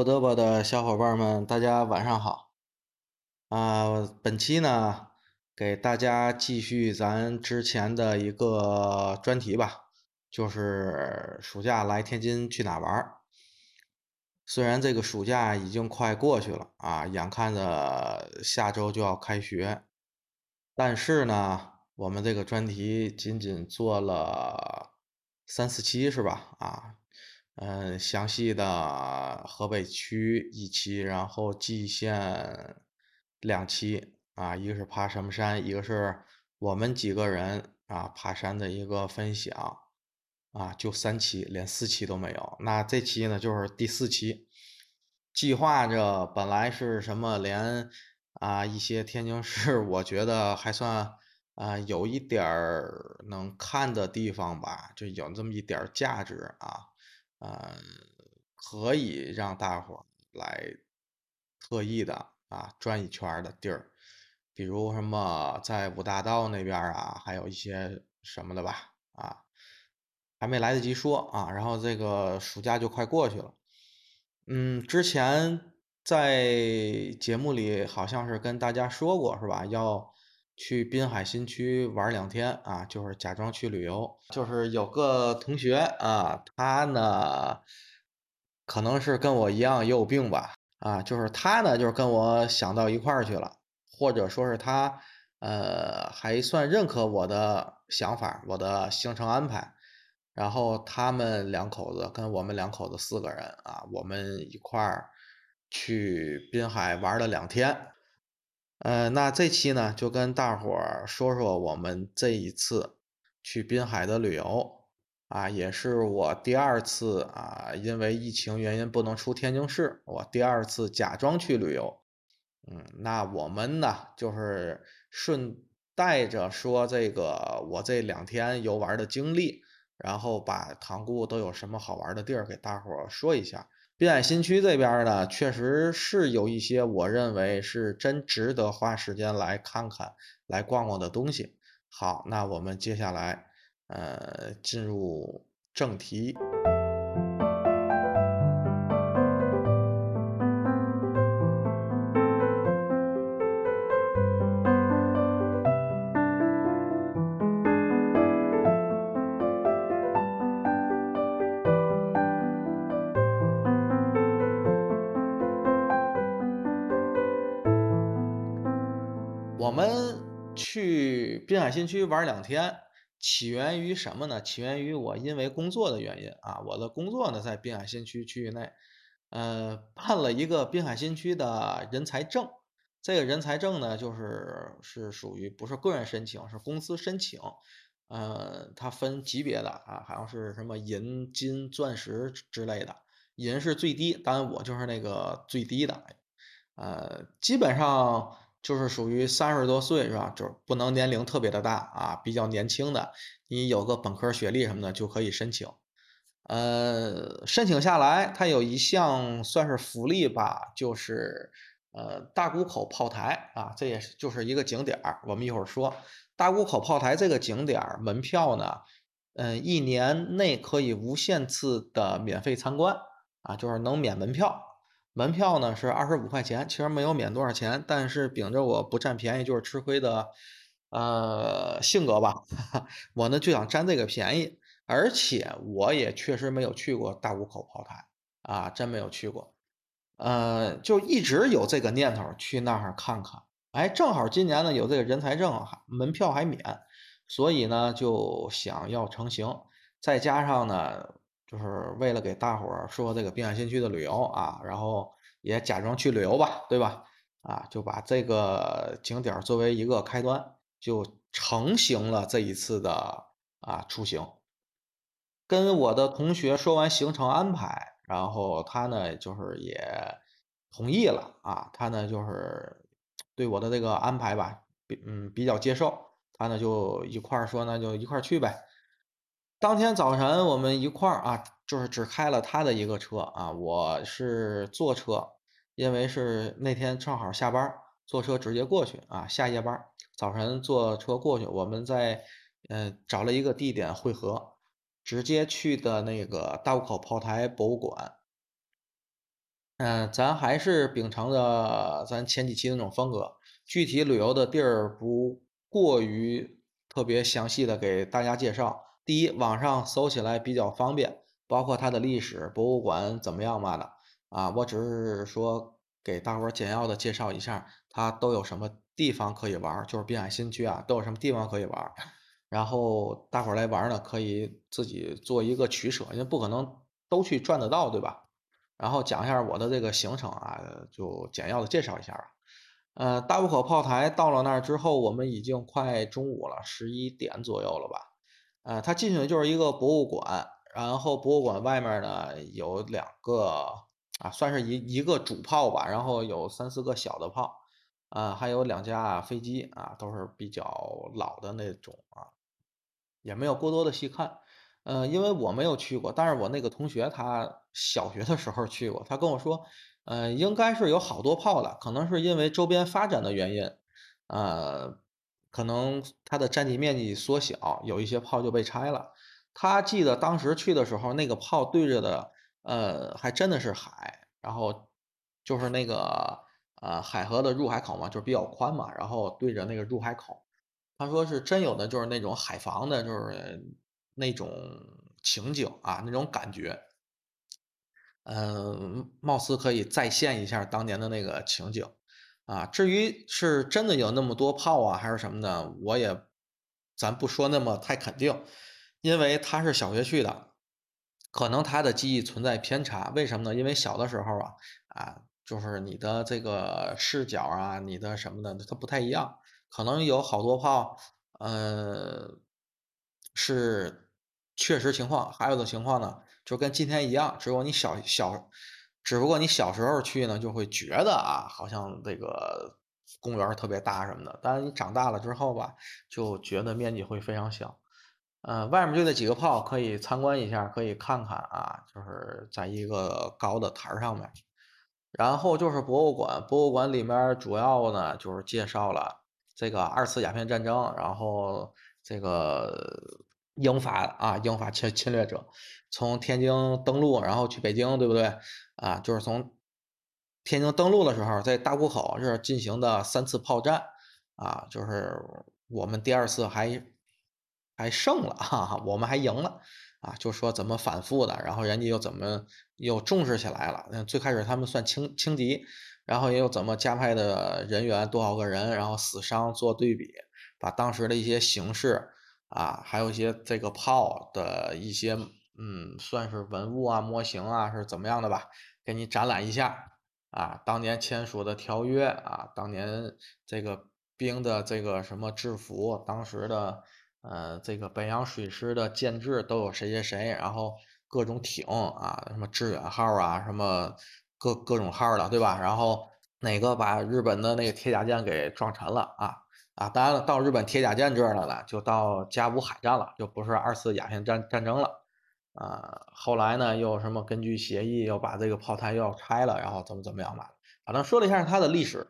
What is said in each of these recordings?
嘚啵嘚啵的小伙伴们，大家晚上好！啊，本期呢，给大家继续咱之前的一个专题吧，就是暑假来天津去哪玩。虽然这个暑假已经快过去了啊，眼看着下周就要开学，但是呢，我们这个专题仅仅做了三四期，是吧？啊。嗯，详细的河北区一期，然后蓟县两期啊，一个是爬什么山，一个是我们几个人啊爬山的一个分享啊，就三期，连四期都没有。那这期呢就是第四期，计划着本来是什么，连啊一些天津市我觉得还算啊有一点儿能看的地方吧，就有这么一点价值啊。呃，可以让大伙来特意的啊转一圈的地儿，比如什么在五大道那边啊，还有一些什么的吧啊，还没来得及说啊，然后这个暑假就快过去了。嗯，之前在节目里好像是跟大家说过是吧？要。去滨海新区玩两天啊，就是假装去旅游。就是有个同学啊，他呢可能是跟我一样也有病吧啊，就是他呢就是跟我想到一块儿去了，或者说是他呃还算认可我的想法，我的行程安排。然后他们两口子跟我们两口子四个人啊，我们一块儿去滨海玩了两天。呃，那这期呢，就跟大伙儿说说我们这一次去滨海的旅游啊，也是我第二次啊，因为疫情原因不能出天津市，我第二次假装去旅游。嗯，那我们呢，就是顺带着说这个我这两天游玩的经历，然后把塘沽都有什么好玩的地儿给大伙儿说一下。滨海新区这边呢，确实是有一些我认为是真值得花时间来看看、来逛逛的东西。好，那我们接下来，呃，进入正题。新区玩两天，起源于什么呢？起源于我因为工作的原因啊，我的工作呢在滨海新区区域内，呃，办了一个滨海新区的人才证。这个人才证呢，就是是属于不是个人申请，是公司申请。呃，它分级别的啊，好像是什么银、金、钻石之类的，银是最低，当然我就是那个最低的。呃，基本上。就是属于三十多岁是吧？就是不能年龄特别的大啊，比较年轻的，你有个本科学历什么的就可以申请。呃，申请下来，它有一项算是福利吧，就是呃大沽口炮台啊，这也是就是一个景点儿。我们一会儿说大沽口炮台这个景点儿门票呢，嗯，一年内可以无限次的免费参观啊，就是能免门票。门票呢是二十五块钱，其实没有免多少钱，但是秉着我不占便宜就是吃亏的，呃性格吧，我呢就想占这个便宜，而且我也确实没有去过大沽口炮台啊，真没有去过，呃，就一直有这个念头去那儿看看，哎，正好今年呢有这个人才证，门票还免，所以呢就想要成行，再加上呢。就是为了给大伙儿说这个滨海新区的旅游啊，然后也假装去旅游吧，对吧？啊，就把这个景点作为一个开端，就成型了这一次的啊出行。跟我的同学说完行程安排，然后他呢就是也同意了啊，他呢就是对我的这个安排吧，比嗯比较接受，他呢就一块儿说那就一块儿去呗。当天早晨，我们一块儿啊，就是只开了他的一个车啊，我是坐车，因为是那天正好下班，坐车直接过去啊，下夜班，早晨坐车过去，我们在嗯找了一个地点汇合，直接去的那个大沽口炮台博物馆。嗯，咱还是秉承着咱前几期那种风格，具体旅游的地儿不过于特别详细的给大家介绍。第一，网上搜起来比较方便，包括它的历史、博物馆怎么样嘛的啊，我只是说给大伙儿简要的介绍一下，它都有什么地方可以玩，就是滨海新区啊，都有什么地方可以玩。然后大伙儿来玩呢，可以自己做一个取舍，因为不可能都去转得到，对吧？然后讲一下我的这个行程啊，就简要的介绍一下吧。呃，大沽口炮台到了那儿之后，我们已经快中午了，十一点左右了吧？呃，它进去的就是一个博物馆，然后博物馆外面呢有两个啊，算是一一个主炮吧，然后有三四个小的炮，啊，还有两架飞机啊，都是比较老的那种啊，也没有过多的细看。呃，因为我没有去过，但是我那个同学他小学的时候去过，他跟我说，呃，应该是有好多炮的，可能是因为周边发展的原因，呃，可能它的占地面积缩小，有一些炮就被拆了。他记得当时去的时候，那个炮对着的，呃，还真的是海，然后就是那个呃海河的入海口嘛，就是比较宽嘛，然后对着那个入海口，他说是真有的，就是那种海防的，就是。那种情景啊，那种感觉，嗯，貌似可以再现一下当年的那个情景啊。至于是真的有那么多炮啊，还是什么的，我也咱不说那么太肯定，因为他是小学去的，可能他的记忆存在偏差。为什么呢？因为小的时候啊，啊，就是你的这个视角啊，你的什么的，它不太一样，可能有好多炮，呃，是。确实情况，还有的情况呢，就跟今天一样，只有你小小，只不过你小时候去呢，就会觉得啊，好像这个公园特别大什么的，但是你长大了之后吧，就觉得面积会非常小。呃，外面就那几个炮，可以参观一下，可以看看啊，就是在一个高的台上面。然后就是博物馆，博物馆里面主要呢就是介绍了这个二次鸦片战争，然后这个。英法啊，英法侵侵略者从天津登陆，然后去北京，对不对？啊，就是从天津登陆的时候，在大沽口这进行的三次炮战啊，就是我们第二次还还胜了，哈哈，我们还赢了啊，就说怎么反复的，然后人家又怎么又重视起来了。嗯，最开始他们算轻轻敌，然后又怎么加派的人员多少个人，然后死伤做对比，把当时的一些形势。啊，还有一些这个炮的一些，嗯，算是文物啊、模型啊，是怎么样的吧？给你展览一下啊，当年签署的条约啊，当年这个兵的这个什么制服，当时的呃这个北洋水师的建制都有谁谁谁，然后各种艇啊，什么致远号啊，什么各各种号的，对吧？然后哪个把日本的那个铁甲舰给撞沉了啊？啊，当然了，到日本铁甲舰这儿了呢，就到甲午海战了，就不是二次鸦片战战争了。啊，后来呢，又什么根据协议要把这个炮台又要拆了，然后怎么怎么样吧。反正说了一下它的历史。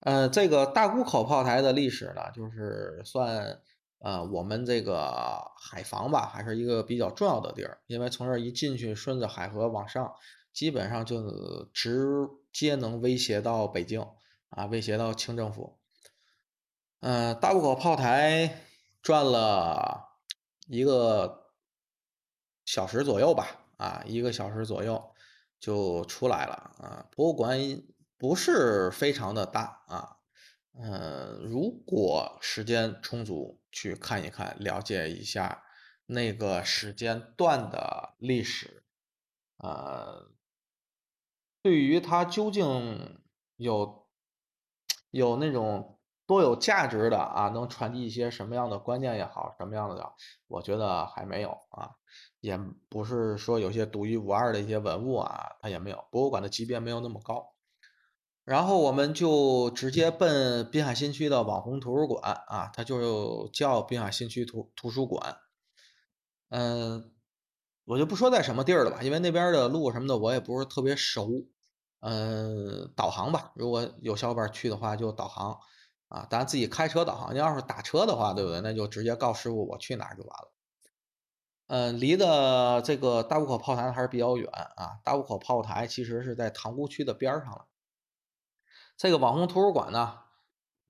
呃，这个大沽口炮台的历史呢，就是算呃我们这个海防吧，还是一个比较重要的地儿，因为从这儿一进去，顺着海河往上，基本上就直接能威胁到北京啊，威胁到清政府。嗯，大沽口炮台转了一个小时左右吧，啊，一个小时左右就出来了啊。博物馆不是非常的大啊，嗯，如果时间充足，去看一看，了解一下那个时间段的历史，呃，对于它究竟有有那种。多有价值的啊，能传递一些什么样的观念也好，什么样的，我觉得还没有啊，也不是说有些独一无二的一些文物啊，它也没有，博物馆的级别没有那么高。然后我们就直接奔滨海新区的网红图书馆啊，它就叫滨海新区图图书馆。嗯，我就不说在什么地儿了吧，因为那边的路什么的我也不是特别熟。嗯，导航吧，如果有小伙伴去的话就导航。啊，咱自己开车导航。你要是打车的话，对不对？那就直接告师傅我去哪儿就完了。嗯，离的这个大沽口炮台还是比较远啊。大沽口炮台其实是在塘沽区的边上了。这个网红图书馆呢，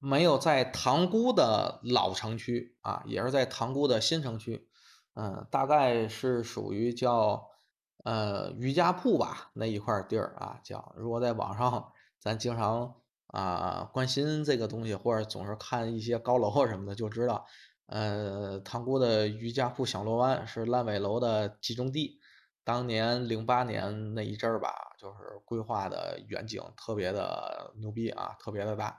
没有在塘沽的老城区啊，也是在塘沽的新城区。嗯，大概是属于叫呃瑜伽铺吧那一块地儿啊，叫。如果在网上咱经常啊关心这个东西，或者总是看一些高楼什么的，就知道。呃，塘沽的瑜伽铺响螺湾是烂尾楼的集中地。当年零八年那一阵儿吧，就是规划的远景特别的牛逼啊，特别的大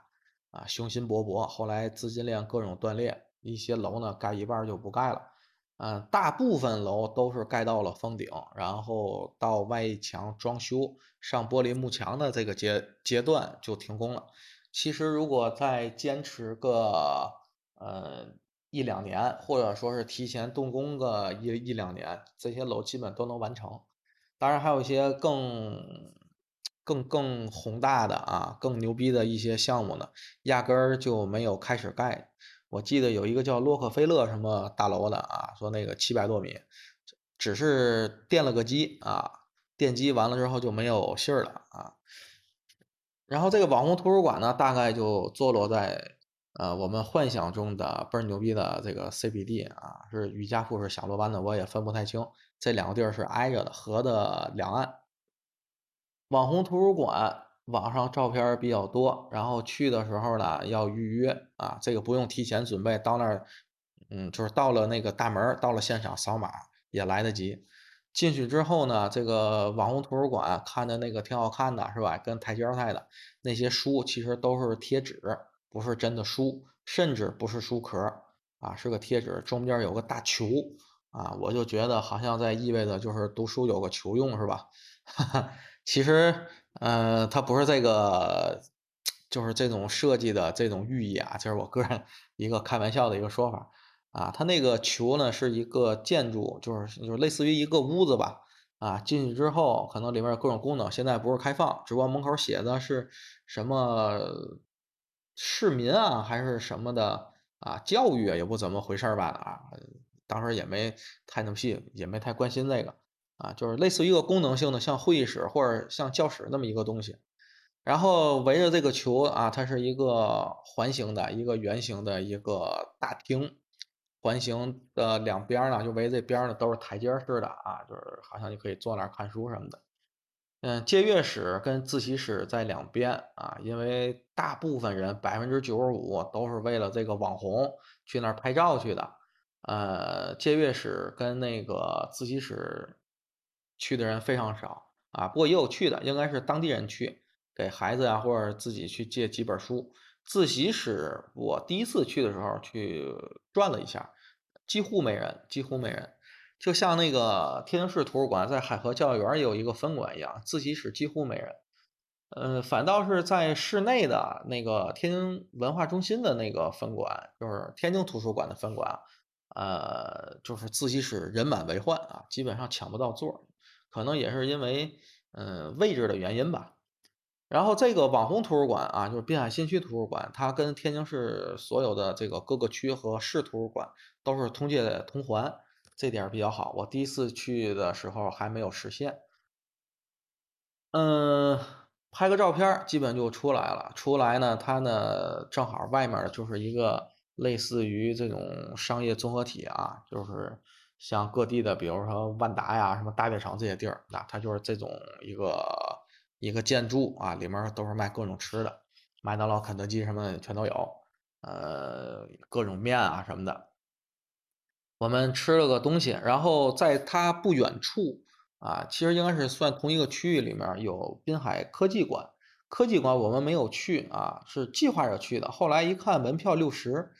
啊，雄心勃勃。后来资金链各种断裂，一些楼呢盖一半就不盖了。嗯，大部分楼都是盖到了封顶，然后到外墙装修上玻璃幕墙的这个阶阶段就停工了。其实如果再坚持个呃。一两年，或者说是提前动工个一一两年，这些楼基本都能完成。当然，还有一些更更更宏大的啊，更牛逼的一些项目呢，压根儿就没有开始盖。我记得有一个叫洛克菲勒什么大楼的啊，说那个七百多米，只是垫了个基啊，奠基完了之后就没有信儿了啊。然后这个网红图书馆呢，大概就坐落在。呃，我们幻想中的倍儿牛逼的这个 CBD 啊，是瑜伽铺是响螺湾的，我也分不太清。这两个地儿是挨着的，河的两岸。网红图书馆网上照片比较多，然后去的时候呢要预约啊，这个不用提前准备，到那儿，嗯，就是到了那个大门，到了现场扫码也来得及。进去之后呢，这个网红图书馆看的那个挺好看的，是吧？跟台阶儿似的，那些书其实都是贴纸。不是真的书，甚至不是书壳啊，是个贴纸，中间有个大球啊，我就觉得好像在意味着就是读书有个球用是吧？哈 哈其实，呃，它不是这个，就是这种设计的这种寓意啊，就是我个人一个开玩笑的一个说法啊。它那个球呢是一个建筑，就是就是类似于一个屋子吧啊，进去之后可能里面有各种功能，现在不是开放，只不过门口写的是什么。市民啊，还是什么的啊？教育啊，也不怎么回事吧？啊，当时也没太那么细，也没太关心这个啊，就是类似于一个功能性的，像会议室或者像教室那么一个东西。然后围着这个球啊，它是一个环形的一个圆形的一个大厅，环形的两边呢，就围这边呢都是台阶式的啊，就是好像你可以坐那儿看书什么的。嗯，借阅室跟自习室在两边啊，因为大部分人百分之九十五都是为了这个网红去那儿拍照去的。呃，借阅室跟那个自习室去的人非常少啊，不过也有去的，应该是当地人去给孩子啊，或者自己去借几本书。自习室我第一次去的时候去转了一下，几乎没人，几乎没人。就像那个天津市图书馆在海河教育园有一个分馆一样，自习室几乎没人。呃，反倒是在市内的那个天津文化中心的那个分馆，就是天津图书馆的分馆，呃，就是自习室人满为患啊，基本上抢不到座，可能也是因为嗯位置的原因吧。然后这个网红图书馆啊，就是滨海新区图书馆，它跟天津市所有的这个各个区和市图书馆都是通界通环。这点比较好，我第一次去的时候还没有实现。嗯，拍个照片基本就出来了。出来呢，它呢正好外面就是一个类似于这种商业综合体啊，就是像各地的，比如说万达呀、什么大悦城这些地儿，那它就是这种一个一个建筑啊，里面都是卖各种吃的，麦当劳、肯德基什么的全都有，呃，各种面啊什么的。我们吃了个东西，然后在它不远处啊，其实应该是算同一个区域里面有滨海科技馆。科技馆我们没有去啊，是计划着去的。后来一看门票六十，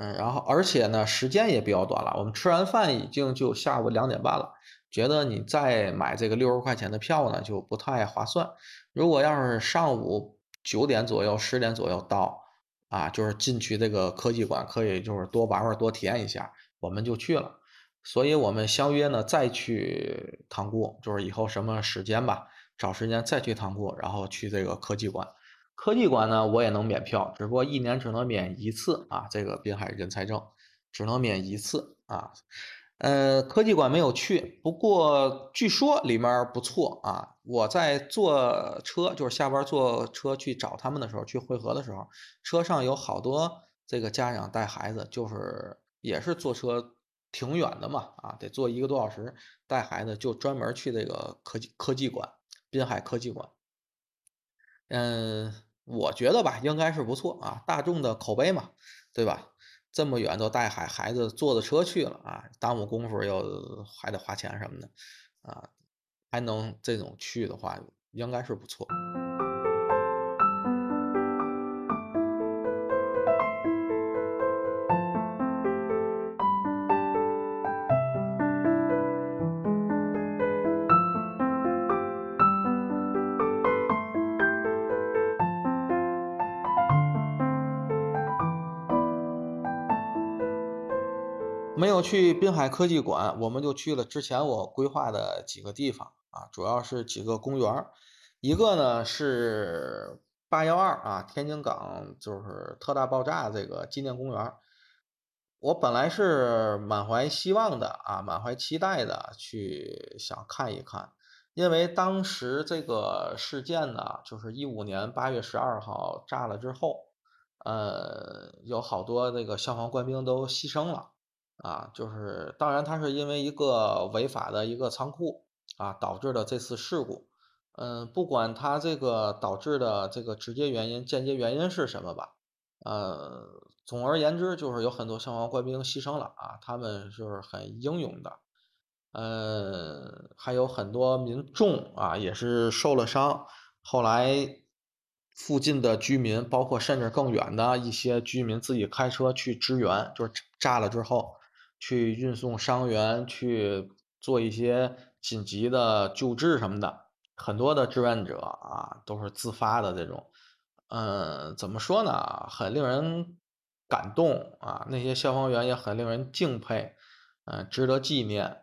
嗯，然后而且呢时间也比较短了。我们吃完饭已经就下午两点半了，觉得你再买这个六十块钱的票呢就不太划算。如果要是上午九点左右、十点左右到啊，就是进去这个科技馆可以就是多玩玩、多体验一下。我们就去了，所以我们相约呢，再去塘沽，就是以后什么时间吧，找时间再去塘沽，然后去这个科技馆。科技馆呢，我也能免票，只不过一年只能免一次啊，这个滨海人才证只能免一次啊。呃，科技馆没有去，不过据说里面不错啊。我在坐车，就是下班坐车去找他们的时候，去汇合的时候，车上有好多这个家长带孩子，就是也是坐车挺远的嘛，啊，得坐一个多小时，带孩子就专门去这个科技科技馆，滨海科技馆。嗯，我觉得吧，应该是不错啊，大众的口碑嘛，对吧？这么远都带孩孩子坐着车去了啊，耽误功夫又还得花钱什么的，啊，还能这种去的话，应该是不错。没有去滨海科技馆，我们就去了之前我规划的几个地方啊，主要是几个公园儿。一个呢是八幺二啊，天津港就是特大爆炸这个纪念公园儿。我本来是满怀希望的啊，满怀期待的去想看一看，因为当时这个事件呢，就是一五年八月十二号炸了之后，呃，有好多那个消防官兵都牺牲了。啊，就是当然，它是因为一个违法的一个仓库啊导致的这次事故。嗯，不管它这个导致的这个直接原因、间接原因是什么吧，呃，总而言之，就是有很多消防官兵牺牲了啊，他们就是很英勇的。嗯，还有很多民众啊也是受了伤，后来附近的居民，包括甚至更远的一些居民自己开车去支援，就是炸了之后。去运送伤员，去做一些紧急的救治什么的，很多的志愿者啊都是自发的这种，嗯，怎么说呢？很令人感动啊！那些消防员也很令人敬佩，嗯，值得纪念。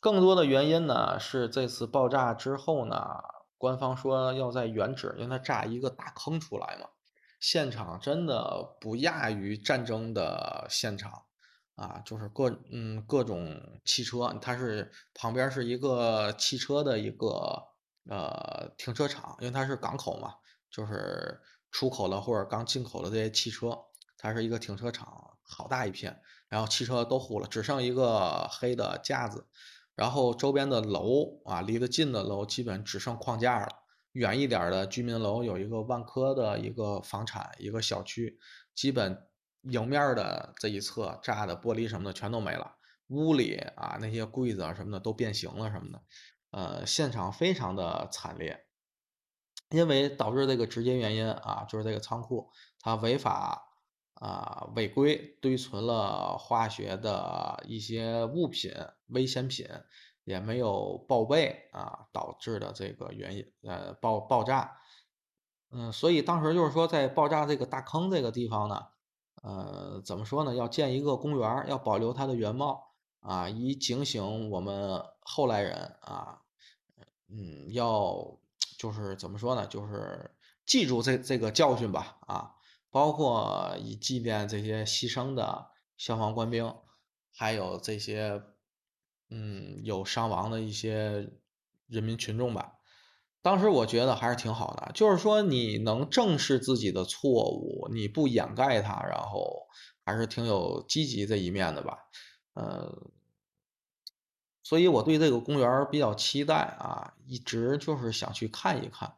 更多的原因呢是这次爆炸之后呢，官方说要在原址，因为它炸一个大坑出来嘛，现场真的不亚于战争的现场。啊，就是各嗯各种汽车，它是旁边是一个汽车的一个呃停车场，因为它是港口嘛，就是出口的或者刚进口的这些汽车，它是一个停车场，好大一片，然后汽车都糊了，只剩一个黑的架子，然后周边的楼啊，离得近的楼基本只剩框架了，远一点的居民楼有一个万科的一个房产一个小区，基本。迎面的这一侧炸的玻璃什么的全都没了，屋里啊那些柜子啊什么的都变形了什么的，呃，现场非常的惨烈，因为导致这个直接原因啊，就是这个仓库它违法啊违规堆存了化学的一些物品危险品，也没有报备啊，导致的这个原因呃爆爆炸，嗯，所以当时就是说在爆炸这个大坑这个地方呢。呃，怎么说呢？要建一个公园要保留它的原貌啊，以警醒我们后来人啊，嗯，要就是怎么说呢？就是记住这这个教训吧啊，包括以纪念这些牺牲的消防官兵，还有这些嗯有伤亡的一些人民群众吧。当时我觉得还是挺好的，就是说你能正视自己的错误，你不掩盖它，然后还是挺有积极这一面的吧。呃，所以我对这个公园比较期待啊，一直就是想去看一看。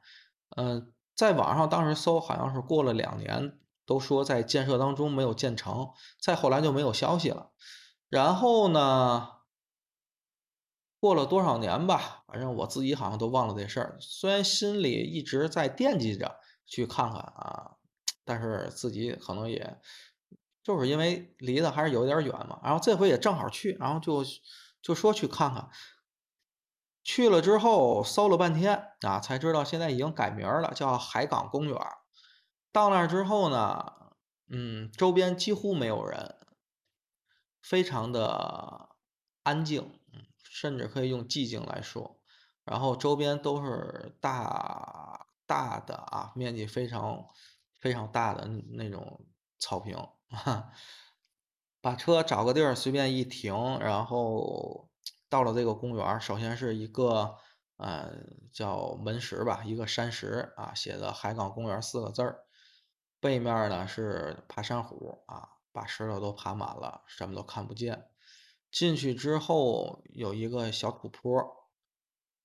嗯，在网上当时搜，好像是过了两年，都说在建设当中没有建成，再后来就没有消息了。然后呢？过了多少年吧，反正我自己好像都忘了这事儿。虽然心里一直在惦记着去看看啊，但是自己可能也就是因为离得还是有点远嘛。然后这回也正好去，然后就就说去看看。去了之后搜了半天啊，才知道现在已经改名了，叫海港公园。到那儿之后呢，嗯，周边几乎没有人，非常的安静。甚至可以用寂静来说，然后周边都是大大的啊，面积非常非常大的那种草坪，把车找个地儿随便一停，然后到了这个公园，首先是一个呃叫门石吧，一个山石啊，写的“海港公园”四个字儿，背面呢是爬山虎啊，把石头都爬满了，什么都看不见。进去之后有一个小土坡，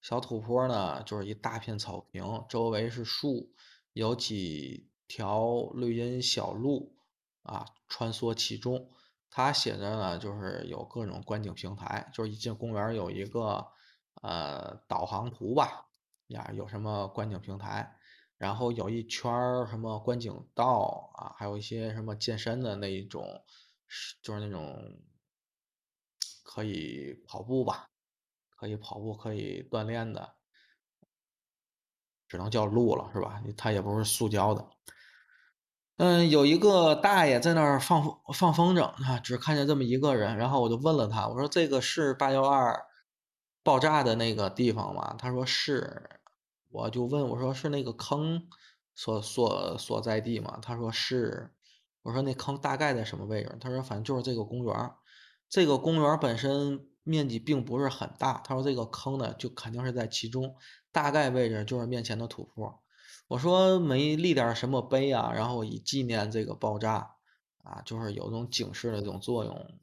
小土坡呢就是一大片草坪，周围是树，有几条绿荫小路啊穿梭其中。它写着呢，就是有各种观景平台，就是一进公园有一个呃导航图吧，呀有什么观景平台，然后有一圈儿什么观景道啊，还有一些什么健身的那一种，就是那种可以跑步吧，可以跑步可以锻炼的，只能叫路了是吧？它也不是塑胶的。嗯，有一个大爷在那儿放放风筝啊，只看见这么一个人，然后我就问了他，我说这个是八幺二爆炸的那个地方吗？他说是，我就问我说是那个坑所所所在地吗？他说是，我说那坑大概在什么位置？他说反正就是这个公园，这个公园本身面积并不是很大，他说这个坑呢就肯定是在其中，大概位置就是面前的土坡。我说没立点什么碑啊，然后以纪念这个爆炸啊，就是有种警示的这种作用。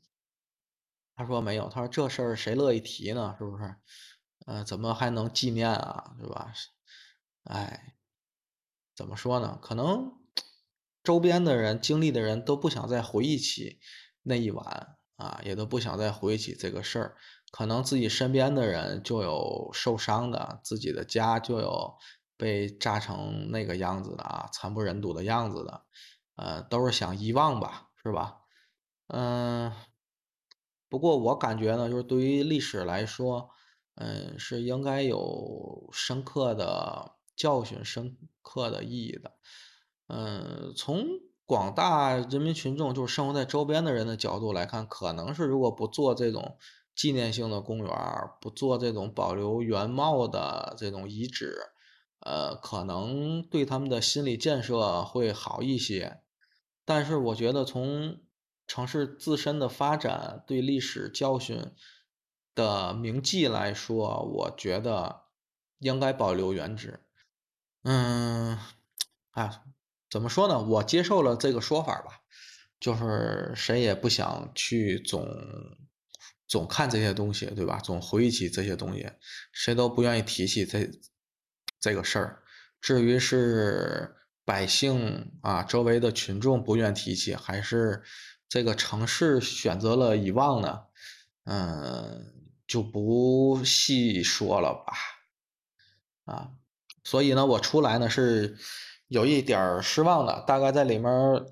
他说没有，他说这事儿谁乐意提呢？是不是？呃，怎么还能纪念啊？对吧？哎，怎么说呢？可能周边的人、经历的人都不想再回忆起那一晚啊，也都不想再回忆起这个事儿。可能自己身边的人就有受伤的，自己的家就有。被炸成那个样子的啊，惨不忍睹的样子的，呃，都是想遗忘吧，是吧？嗯，不过我感觉呢，就是对于历史来说，嗯，是应该有深刻的教训、深刻的意义的。嗯，从广大人民群众，就是生活在周边的人的角度来看，可能是如果不做这种纪念性的公园不做这种保留原貌的这种遗址。呃，可能对他们的心理建设会好一些，但是我觉得从城市自身的发展对历史教训的铭记来说，我觉得应该保留原址。嗯，啊，怎么说呢？我接受了这个说法吧，就是谁也不想去总总看这些东西，对吧？总回忆起这些东西，谁都不愿意提起这。这个事儿，至于是百姓啊，周围的群众不愿提起，还是这个城市选择了遗忘呢？嗯，就不细说了吧。啊，所以呢，我出来呢是有一点失望的，大概在里面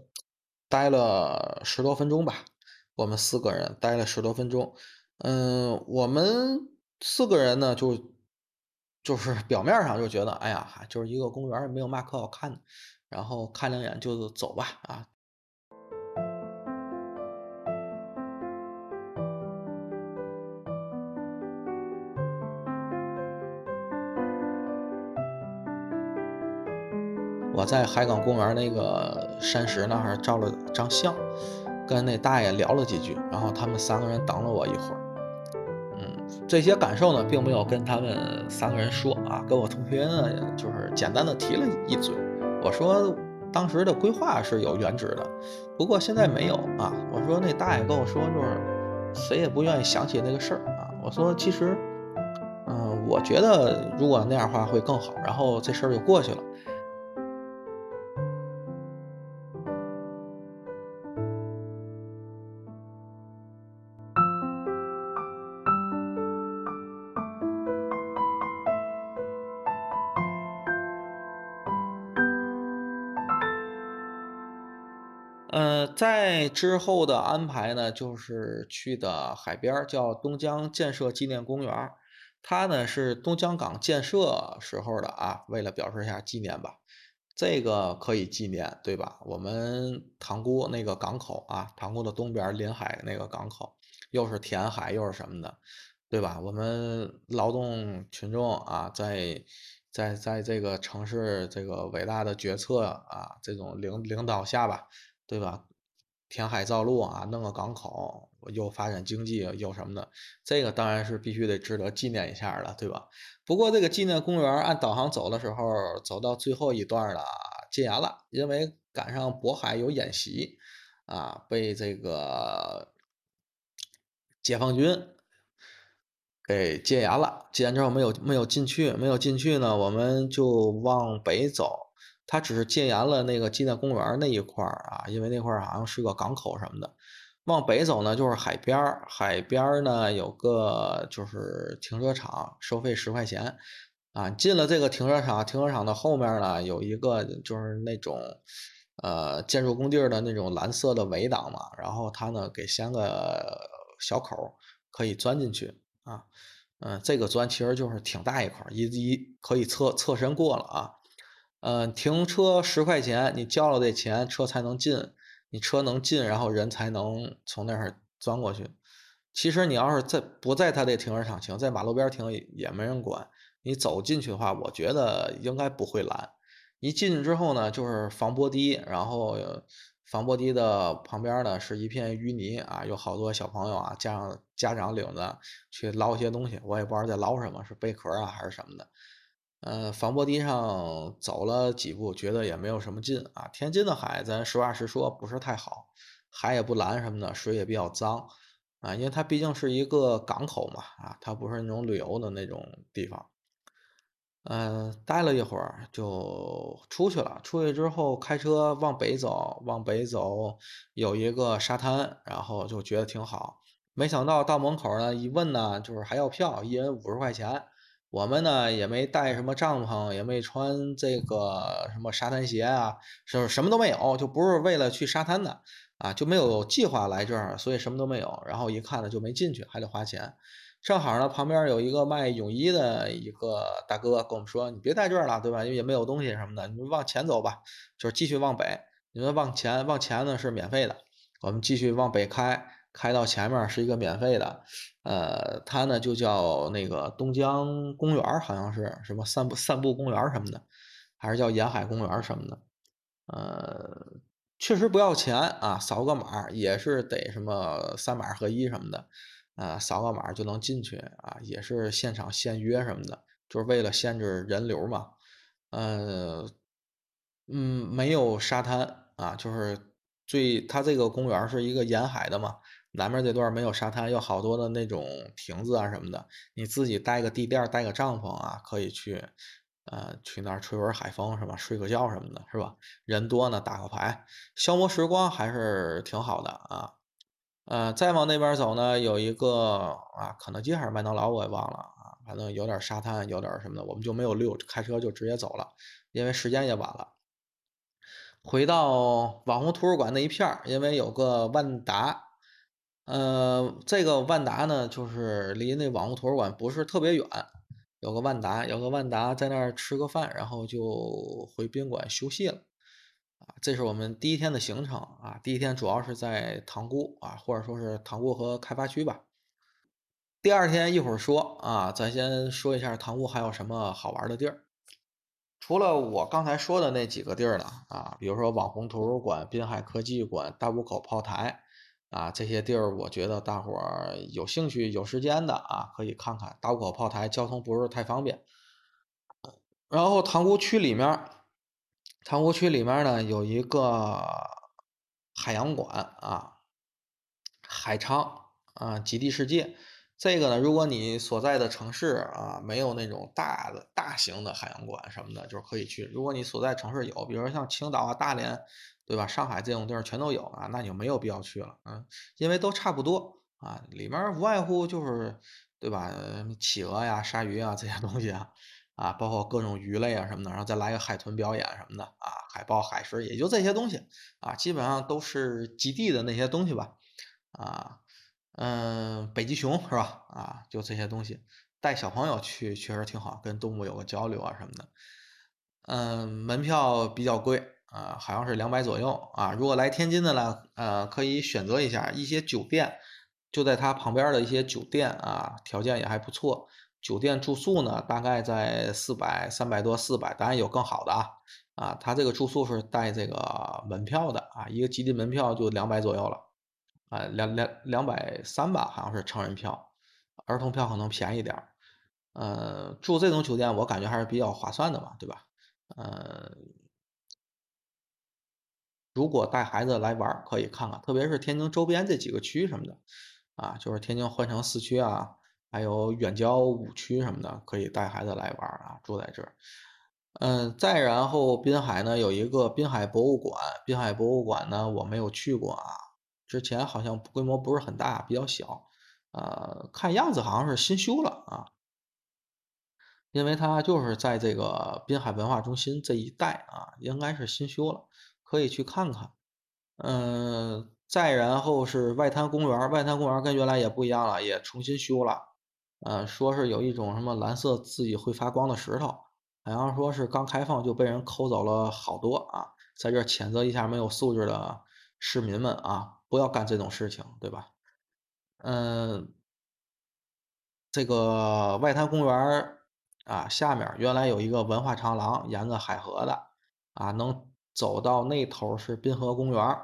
待了十多分钟吧。我们四个人待了十多分钟。嗯，我们四个人呢就。就是 表面上就觉得，哎呀，就是一个公园，没有嘛可好看的，然后看两眼就走吧，啊。在海港公园那个山石那儿照了张相，跟那大爷聊了几句，然后他们三个人等了我一会儿。嗯这些感受呢，并没有跟他们三个人说啊，跟我同学呢，就是简单的提了一嘴。我说当时的规划是有原址的，不过现在没有啊。我说那大爷跟我说，就是谁也不愿意想起那个事儿啊。我说其实，嗯，我觉得如果那样的话会更好，然后这事儿就过去了。之后的安排呢，就是去的海边叫东江建设纪念公园它呢是东江港建设时候的啊，为了表示一下纪念吧，这个可以纪念，对吧？我们塘沽那个港口啊，塘沽的东边临海那个港口，又是填海又是什么的，对吧？我们劳动群众啊，在在在这个城市这个伟大的决策啊，这种领领导下吧。对吧？填海造陆啊，弄个港口，又发展经济又什么的，这个当然是必须得值得纪念一下了，对吧？不过这个纪念公园按导航走的时候，走到最后一段了，禁言了，因为赶上渤海有演习啊，被这个 解放军。给戒严了，戒严之后没有没有进去，没有进去呢，我们就往北走。它只是戒严了那个纪念公园那一块儿啊，因为那块儿好像是个港口什么的。往北走呢，就是海边儿，海边儿呢有个就是停车场，收费十块钱啊。进了这个停车场，停车场的后面呢有一个就是那种呃建筑工地的那种蓝色的围挡嘛，然后它呢给掀个小口，可以钻进去。啊，嗯，这个钻其实就是挺大一块，一一可以侧侧身过了啊。嗯，停车十块钱，你交了这钱，车才能进。你车能进，然后人才能从那儿钻过去。其实你要是在不在他这停车场停，在马路边停也没人管。你走进去的话，我觉得应该不会拦。一进去之后呢，就是防波堤，然后。防波堤的旁边呢是一片淤泥啊，有好多小朋友啊，家长家长领着去捞一些东西，我也不知道在捞什么，是贝壳啊还是什么的。呃，防波堤上走了几步，觉得也没有什么劲啊。天津的海，咱实话实说不是太好，海也不蓝什么的，水也比较脏啊，因为它毕竟是一个港口嘛啊，它不是那种旅游的那种地方。嗯，待了一会儿就出去了。出去之后开车往北走，往北走有一个沙滩，然后就觉得挺好。没想到到门口呢，一问呢，就是还要票，一人五十块钱。我们呢也没带什么帐篷，也没穿这个什么沙滩鞋啊，就是什么都没有，就不是为了去沙滩的啊，就没有计划来这儿，所以什么都没有。然后一看呢就没进去，还得花钱。正好呢，旁边有一个卖泳衣的一个大哥跟我们说：“你别在这儿了，对吧？因为也没有东西什么的，你们往前走吧，就是继续往北。你们往前，往前呢是免费的。我们继续往北开，开到前面是一个免费的，呃，它呢就叫那个东江公园，好像是什么散步散步公园什么的，还是叫沿海公园什么的，呃，确实不要钱啊，扫个码也是得什么三码合一什么的。”啊，扫个码就能进去啊，也是现场现约什么的，就是为了限制人流嘛。呃，嗯，没有沙滩啊，就是最它这个公园是一个沿海的嘛，南面这段没有沙滩，有好多的那种亭子啊什么的，你自己带个地垫，带个帐篷啊，可以去，呃，去那儿吹会儿海风是吧？睡个觉什么的，是吧？人多呢，打个牌，消磨时光还是挺好的啊。呃，再往那边走呢，有一个啊，肯德基还是麦当劳，我也忘了啊，反正有点沙滩，有点什么的，我们就没有溜，开车就直接走了，因为时间也晚了。回到网红图书馆那一片，因为有个万达，呃，这个万达呢，就是离那网红图书馆不是特别远，有个万达，有个万达在那儿吃个饭，然后就回宾馆休息了。啊，这是我们第一天的行程啊。第一天主要是在塘沽啊，或者说是塘沽和开发区吧。第二天一会儿说啊，咱先说一下塘沽还有什么好玩的地儿。除了我刚才说的那几个地儿呢啊，比如说网红图书馆、滨海科技馆、大沽口炮台啊，这些地儿我觉得大伙儿有兴趣、有时间的啊，可以看看。大沽口炮台交通不是太方便。然后塘沽区里面。塘沽区里面呢有一个海洋馆啊，海昌啊，极地世界。这个呢，如果你所在的城市啊没有那种大的大型的海洋馆什么的，就是可以去。如果你所在城市有，比如说像青岛啊、大连，对吧？上海这种地儿全都有啊，那你就没有必要去了，嗯，因为都差不多啊。里面无外乎就是，对吧？企鹅呀、鲨鱼啊这些东西啊。啊，包括各种鱼类啊什么的，然后再来个海豚表演什么的啊，海豹、海狮，也就这些东西啊，基本上都是极地的那些东西吧，啊，嗯，北极熊是吧？啊，就这些东西，带小朋友去确实挺好，跟动物有个交流啊什么的。嗯，门票比较贵啊，好像是两百左右啊。如果来天津的呢，呃，可以选择一下一些酒店，就在它旁边的一些酒店啊，条件也还不错。酒店住宿呢，大概在四百、三百多、四百，当然有更好的啊，啊，它这个住宿是带这个门票的啊，一个基地门票就两百左右了，啊，两两两百三吧，好像是成人票，儿童票可能便宜点儿。呃，住这种酒店我感觉还是比较划算的嘛，对吧？呃，如果带孩子来玩，可以看看，特别是天津周边这几个区什么的，啊，就是天津换城四区啊，还有远郊五区什么的，可以带孩子来玩啊，住在这儿。嗯，再然后滨海呢有一个滨海博物馆，滨海博物馆呢我没有去过啊，之前好像规模不是很大，比较小，呃，看样子好像是新修了啊，因为它就是在这个滨海文化中心这一带啊，应该是新修了，可以去看看。嗯，再然后是外滩公园，外滩公园跟原来也不一样了，也重新修了，呃，说是有一种什么蓝色自己会发光的石头。好像说是刚开放就被人抠走了好多啊，在这谴责一下没有素质的市民们啊，不要干这种事情，对吧？嗯，这个外滩公园啊，下面原来有一个文化长廊，沿着海河的啊，能走到那头是滨河公园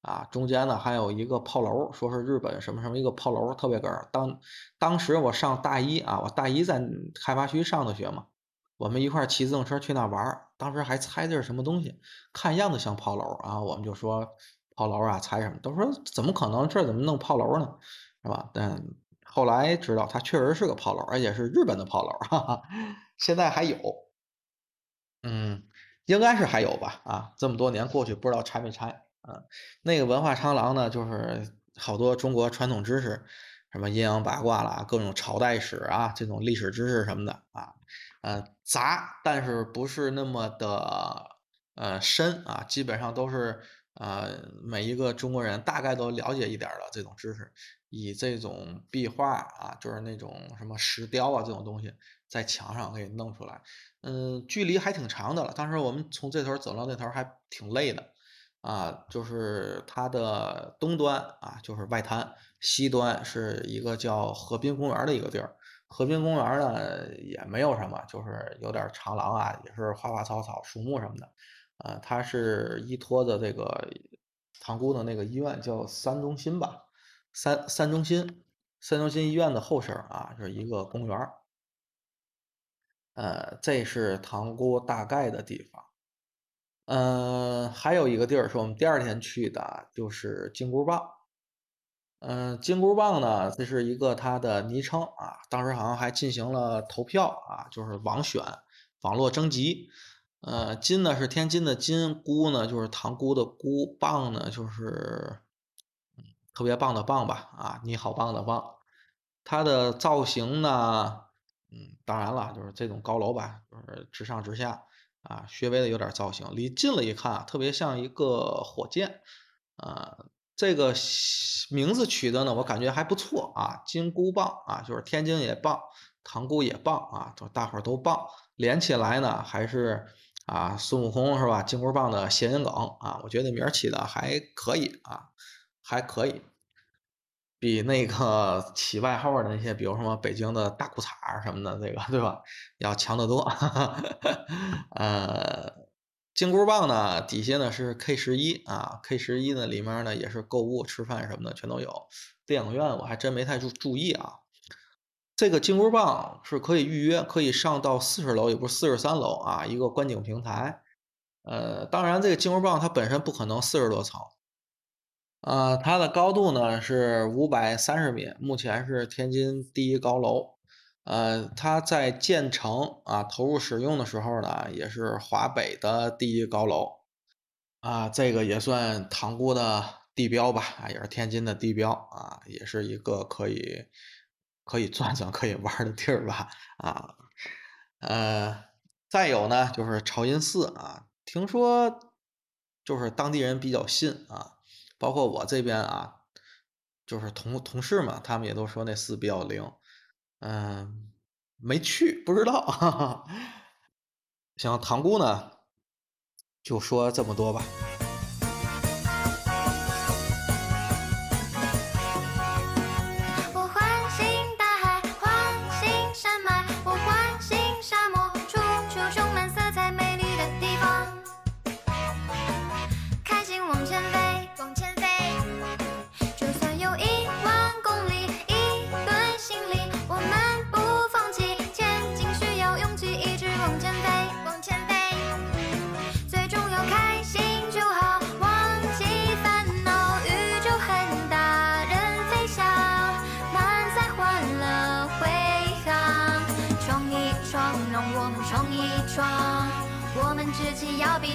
啊，中间呢还有一个炮楼，说是日本什么什么一个炮楼，特别哏儿。当当时我上大一啊，我大一在开发区上的学嘛。我们一块骑自行车去那玩儿，当时还猜这是什么东西，看样子像炮楼啊，我们就说炮楼啊，猜什么？都说怎么可能这怎么弄炮楼呢？是吧？但后来知道它确实是个炮楼，而且是日本的炮楼，哈哈，现在还有，嗯，应该是还有吧？啊，这么多年过去，不知道拆没拆？啊，那个文化长廊呢，就是好多中国传统知识，什么阴阳八卦啦，各种朝代史啊，这种历史知识什么的啊。嗯，杂，但是不是那么的呃深啊，基本上都是呃每一个中国人大概都了解一点的这种知识，以这种壁画啊，就是那种什么石雕啊这种东西，在墙上给弄出来，嗯，距离还挺长的了。当时我们从这头走到那头还挺累的，啊，就是它的东端啊就是外滩，西端是一个叫河滨公园的一个地儿。河滨公园呢也没有什么，就是有点长廊啊，也是花花草草、树木什么的。呃，它是依托的这个塘沽的那个医院叫三中心吧，三三中心，三中心医院的后身啊，就是一个公园。呃，这是塘沽大概的地方。嗯，还有一个地儿是我们第二天去的，就是金箍棒。嗯，金箍棒呢，这是一个它的昵称啊。当时好像还进行了投票啊，就是网选、网络征集。呃，金呢是天津的金，箍呢就是塘沽的箍，棒呢就是特别棒的棒吧啊，你好棒的棒。它的造型呢，嗯，当然了，就是这种高楼吧，就是直上直下啊，稍微的有点造型。离近了一看，特别像一个火箭啊。这个名字取的呢，我感觉还不错啊，金箍棒啊，就是天津也棒，塘沽也棒啊，就大伙儿都棒，连起来呢还是啊孙悟空是吧？金箍棒的谐音梗啊，我觉得名儿起的还可以啊，还可以，比那个起外号的那些，比如什么北京的大裤衩什么的，这个对吧？要强得多，呃。金箍棒呢，底下呢是 K 十一啊，K 十一呢里面呢也是购物、吃饭什么的全都有。电影院我还真没太注注意啊。这个金箍棒是可以预约，可以上到四十楼，也不是四十三楼啊，一个观景平台。呃，当然这个金箍棒它本身不可能四十多层，啊，它的高度呢是五百三十米，目前是天津第一高楼。呃，它在建成啊，投入使用的时候呢，也是华北的第一高楼啊，这个也算塘沽的地标吧，啊，也是天津的地标啊，也是一个可以可以转转、可以玩的地儿吧，啊，呃，再有呢，就是朝音寺啊，听说就是当地人比较信啊，包括我这边啊，就是同同事嘛，他们也都说那寺比较灵。嗯，没去，不知道。哈 哈行，塘沽呢，就说这么多吧。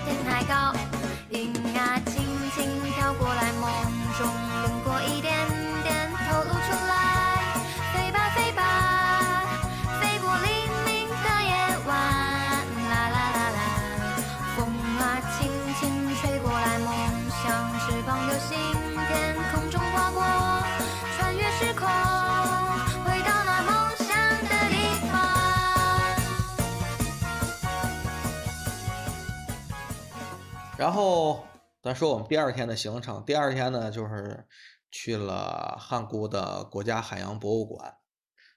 天太高。云啊，轻轻飘过来，然后咱说我们第二天的行程，第二天呢就是去了汉沽的国家海洋博物馆。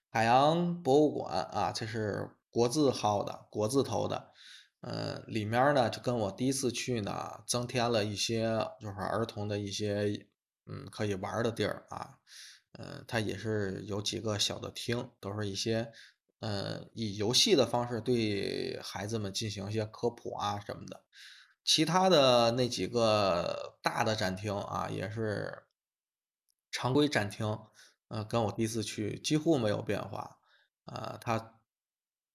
海洋博物馆啊，这是国字号的，国字头的。嗯，里面呢就跟我第一次去呢，增添了一些就是儿童的一些嗯可以玩的地儿啊。嗯，它也是有几个小的厅，都是一些呃以游戏的方式对孩子们进行一些科普啊什么的。其他的那几个大的展厅啊，也是常规展厅，呃，跟我第一次去几乎没有变化。呃，它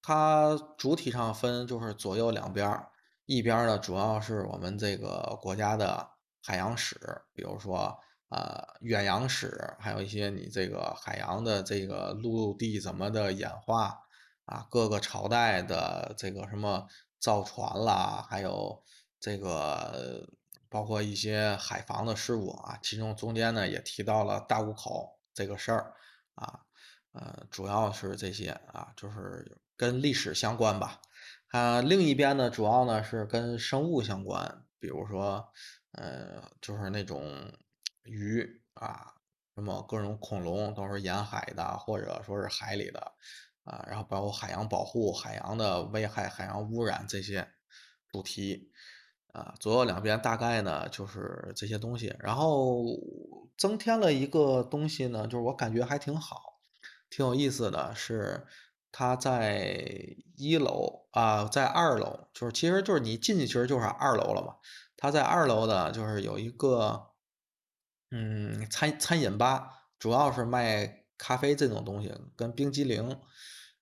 它主体上分就是左右两边，一边呢主要是我们这个国家的海洋史，比如说呃远洋史，还有一些你这个海洋的这个陆地怎么的演化啊，各个朝代的这个什么造船啦，还有这个包括一些海防的事故啊，其中中间呢也提到了大沽口这个事儿啊。呃，主要是这些啊，就是跟历史相关吧。啊，另一边呢，主要呢是跟生物相关，比如说，呃，就是那种鱼啊，什么各种恐龙都是沿海的，或者说是海里的啊，然后包括海洋保护、海洋的危害、海洋污染这些主题。啊，左右两边大概呢就是这些东西，然后增添了一个东西呢，就是我感觉还挺好。挺有意思的是，它在一楼啊，在二楼，就是其实就是你进去其实就是二楼了嘛。它在二楼的，就是有一个嗯餐餐饮吧，主要是卖咖啡这种东西跟冰激凌。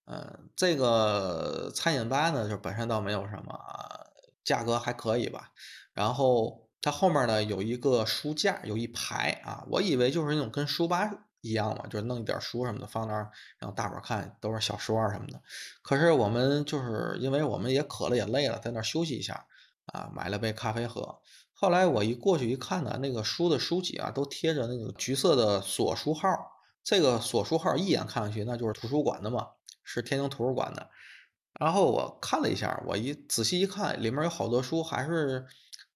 嗯，这个餐饮吧呢，就本身倒没有什么，价格还可以吧。然后它后面呢有一个书架，有一排啊，我以为就是那种跟书吧。一样嘛，就是弄一点书什么的放那儿，让大伙儿看，都是小说啊什么的。可是我们就是因为我们也渴了也累了，在那儿休息一下啊，买了杯咖啡喝。后来我一过去一看呢，那个书的书脊啊都贴着那个橘色的锁书号，这个锁书号一眼看上去那就是图书馆的嘛，是天津图书馆的。然后我看了一下，我一仔细一看，里面有好多书还是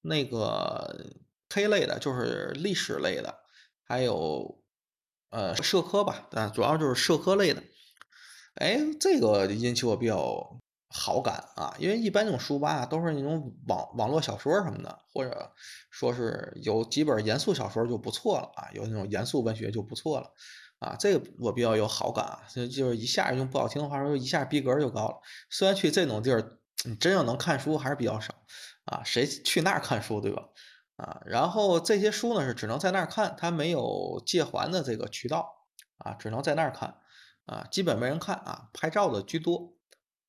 那个 K 类的，就是历史类的，还有。呃，社科吧，但，主要就是社科类的。哎，这个引起我比较好感啊，因为一般这种书吧都是那种网网络小说什么的，或者说是有几本严肃小说就不错了啊，有那种严肃文学就不错了啊，这个我比较有好感啊，就就是一下用不好听的话说，一下逼格就高了。虽然去这种地儿，你真要能看书还是比较少啊，谁去那儿看书对吧？啊，然后这些书呢是只能在那儿看，它没有借还的这个渠道啊，只能在那儿看啊，基本没人看啊，拍照的居多。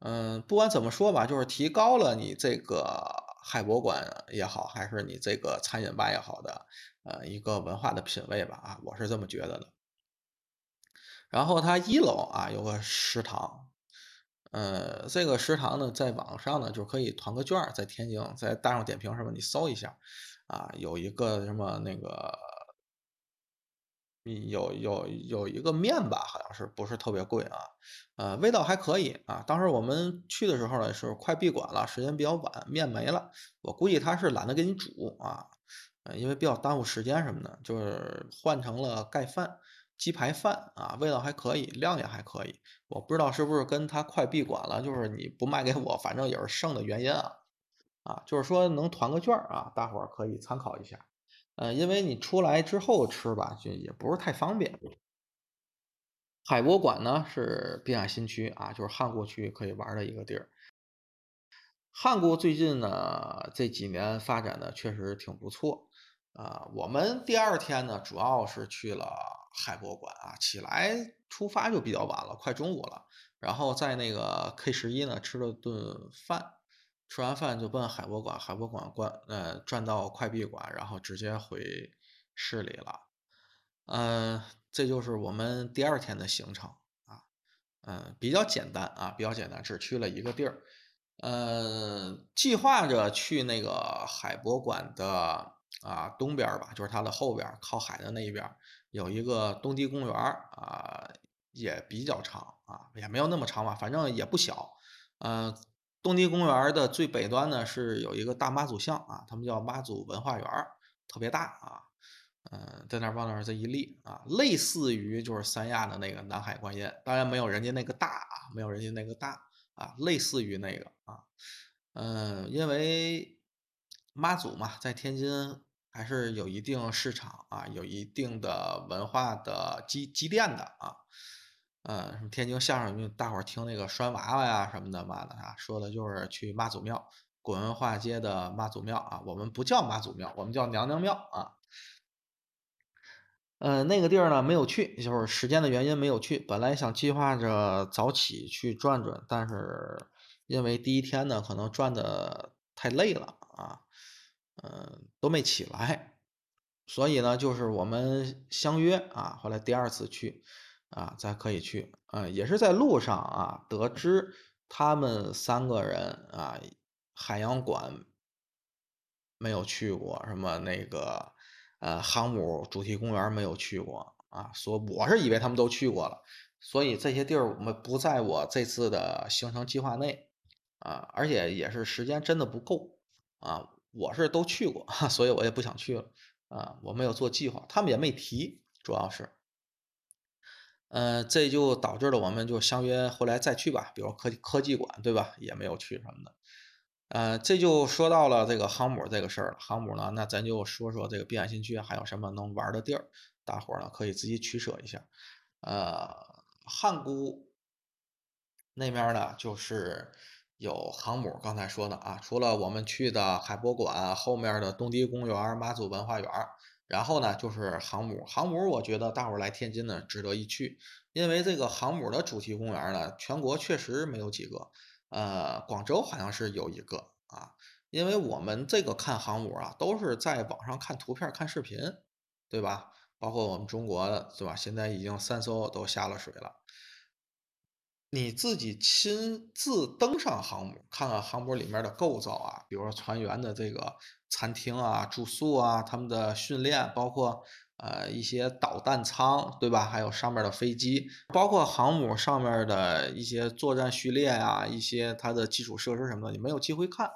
嗯，不管怎么说吧，就是提高了你这个海博馆也好，还是你这个餐饮吧也好的呃一个文化的品味吧啊，我是这么觉得的。然后它一楼啊有个食堂，呃，这个食堂呢在网上呢就可以团个券，在天津在大众点评上面你搜一下。啊，有一个什么那个，有有有一个面吧，好像是不是特别贵啊？呃，味道还可以啊。当时我们去的时候呢，是快闭馆了，时间比较晚，面没了。我估计他是懒得给你煮啊，呃，因为比较耽误时间什么的，就是换成了盖饭、鸡排饭啊，味道还可以，量也还可以。我不知道是不是跟他快闭馆了，就是你不卖给我，反正也是剩的原因啊。啊，就是说能团个券啊，大伙儿可以参考一下。呃，因为你出来之后吃吧，就也不是太方便。海博馆呢是滨海新区啊，就是汉沽区可以玩的一个地儿。汉沽最近呢这几年发展的确实挺不错啊。我们第二天呢主要是去了海博馆啊，起来出发就比较晚了，快中午了。然后在那个 K 十一呢吃了顿饭。吃完饭就奔海博馆，海博馆关呃转到快币馆，然后直接回市里了。嗯，这就是我们第二天的行程啊，嗯，比较简单啊，比较简单，只去了一个地儿。呃，计划着去那个海博馆的啊东边吧，就是它的后边靠海的那一边有一个东堤公园啊，也比较长啊，也没有那么长吧，反正也不小。嗯、东堤公园的最北端呢是有一个大妈祖像啊，他们叫妈祖文化园，特别大啊。嗯，在那儿往那儿这一立啊，类似于就是三亚的那个南海观音，当然没有人家那个大啊，没有人家那个大啊，类似于那个啊，嗯，因为妈祖嘛，在天津还是有一定市场啊，有一定的文化的积积淀的啊，呃，什么天津相声，大伙儿听那个拴娃娃呀什么的嘛的啊，说的就是去妈祖庙，古文化街的妈祖庙啊，我们不叫妈祖庙，我们叫娘娘庙啊。呃，那个地儿呢没有去，就是时间的原因没有去。本来想计划着早起去转转，但是因为第一天呢可能转的太累了啊，嗯、都没起来，所以呢就是我们相约啊，后来第二次去啊，才可以去，嗯、也是在路上啊得知他们三个人啊，海洋馆没有去过，什么那个呃航母主题公园没有去过啊，说我是以为他们都去过了，所以这些地儿我们不在我这次的行程计划内啊，而且也是时间真的不够啊，我是都去过，所以我也不想去了啊，我没有做计划，他们也没提，主要是。呃，这就导致了我们就相约后来再去吧，比如科技科技馆，对吧？也没有去什么的。呃，这就说到了这个航母这个事儿了。航母呢，那咱就说说这个滨海新区还有什么能玩的地儿，大伙儿呢可以自己取舍一下。呃，汉沽那边呢，就是有航母，刚才说的啊，除了我们去的海博馆后面的东堤公园、妈祖文化园，然后呢就是航母。航母我觉得大伙儿来天津呢值得一去，因为这个航母的主题公园呢，全国确实没有几个，呃，广州好像是有一个啊。因为我们这个看航母啊，都是在网上看图片、看视频，对吧？包括我们中国，对吧？现在已经三艘都下了水了。你自己亲自登上航母，看看航母里面的构造啊，比如说船员的这个餐厅啊、住宿啊、他们的训练，包括呃一些导弹舱，对吧？还有上面的飞机，包括航母上面的一些作战序列啊，一些它的基础设施什么的，你没有机会看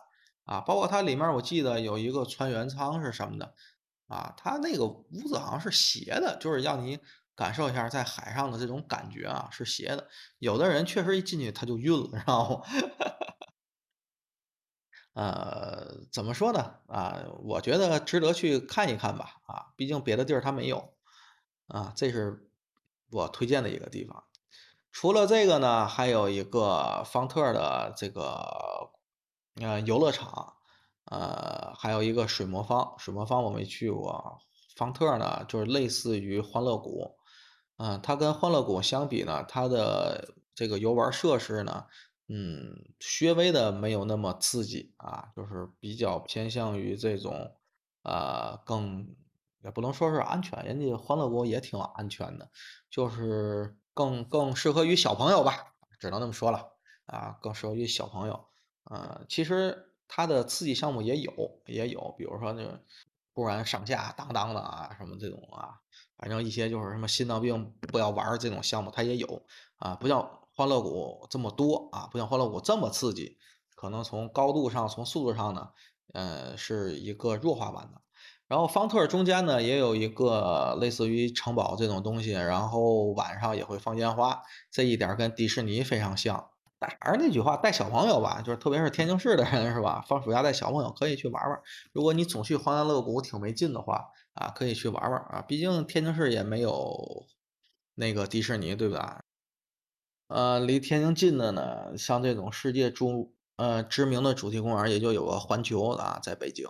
啊。包括它里面我记得有一个船员舱是什么的啊，它那个屋子好像是斜的，就是让你感受一下在海上的这种感觉啊，是斜的。有的人确实一进去他就晕了，知道吗？呃，怎么说呢？啊，我觉得值得去看一看吧。啊，毕竟别的地儿它没有。啊，这是我推荐的一个地方。除了这个呢，还有一个方特的这个呃游乐场，呃，还有一个水魔方。水魔方我没去过，方特呢就是类似于欢乐谷，嗯、它跟欢乐谷相比呢，它的这个游玩设施呢，嗯，稍微的没有那么刺激啊，就是比较偏向于这种，呃，更也不能说是安全，人家欢乐谷也挺安全的，就是更更适合于小朋友吧，只能那么说了啊，更适合于小朋友。呃，其实它的刺激项目也有，也有，比如说那个突然上下当当的啊，什么这种啊，反正一些就是什么心脏病不要玩这种项目，它也有啊，不像欢乐谷这么多啊，不像欢乐谷这么刺激，可能从高度上、从速度上呢，呃，是一个弱化版的。然后方特中间呢也有一个类似于城堡这种东西，然后晚上也会放烟花，这一点跟迪士尼非常像。但还是那句话，带小朋友吧，就是特别是天津市的人是吧？放暑假带小朋友可以去玩玩。如果你总去欢乐谷挺没劲的话，啊，可以去玩玩啊。毕竟天津市也没有那个迪士尼，对吧？呃，离天津近的呢，像这种世界著呃知名的主题公园也就有个环球啊，在北京。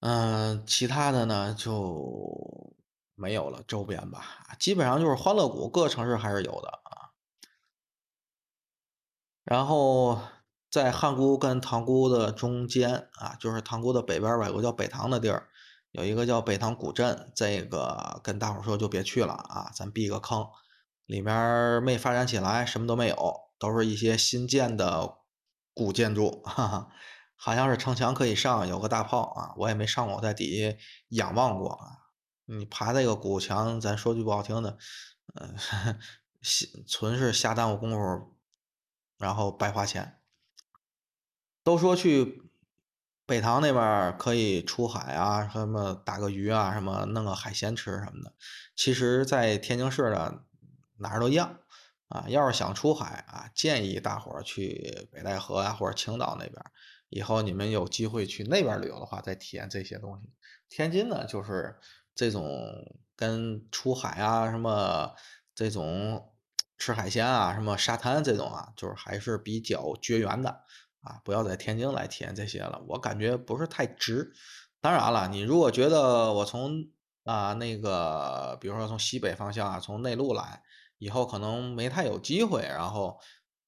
嗯，其他的呢就没有了，周边吧，基本上就是欢乐谷，各个城市还是有的啊。然后在汉沽跟塘沽的中间啊，就是塘沽的北边吧，有个叫北塘的地儿，有一个叫北塘古镇，这个跟大伙说就别去了啊，咱避个坑，里面没发展起来，什么都没有，都是一些新建的古建筑，哈哈，好像是城墙可以上，有个大炮啊，我也没上过，在底下仰望过啊。你爬这个古墙，咱说句不好听的，嗯、呃，纯是瞎耽误功夫，然后白花钱。都说去北塘那边可以出海啊，什么打个鱼啊，什么弄个海鲜吃什么的。其实，在天津市的哪儿都一样啊。要是想出海啊，建议大伙儿去北戴河呀、或者青岛那边。以后你们有机会去那边旅游的话，再体验这些东西。天津呢，就是这种跟出海啊、什么这种吃海鲜啊、什么沙滩这种啊，就是还是比较绝缘的。啊，不要在天津来体验这些了，我感觉不是太值。当然了，你如果觉得我从啊那个，比如说从西北方向啊，从内陆来，以后可能没太有机会，然后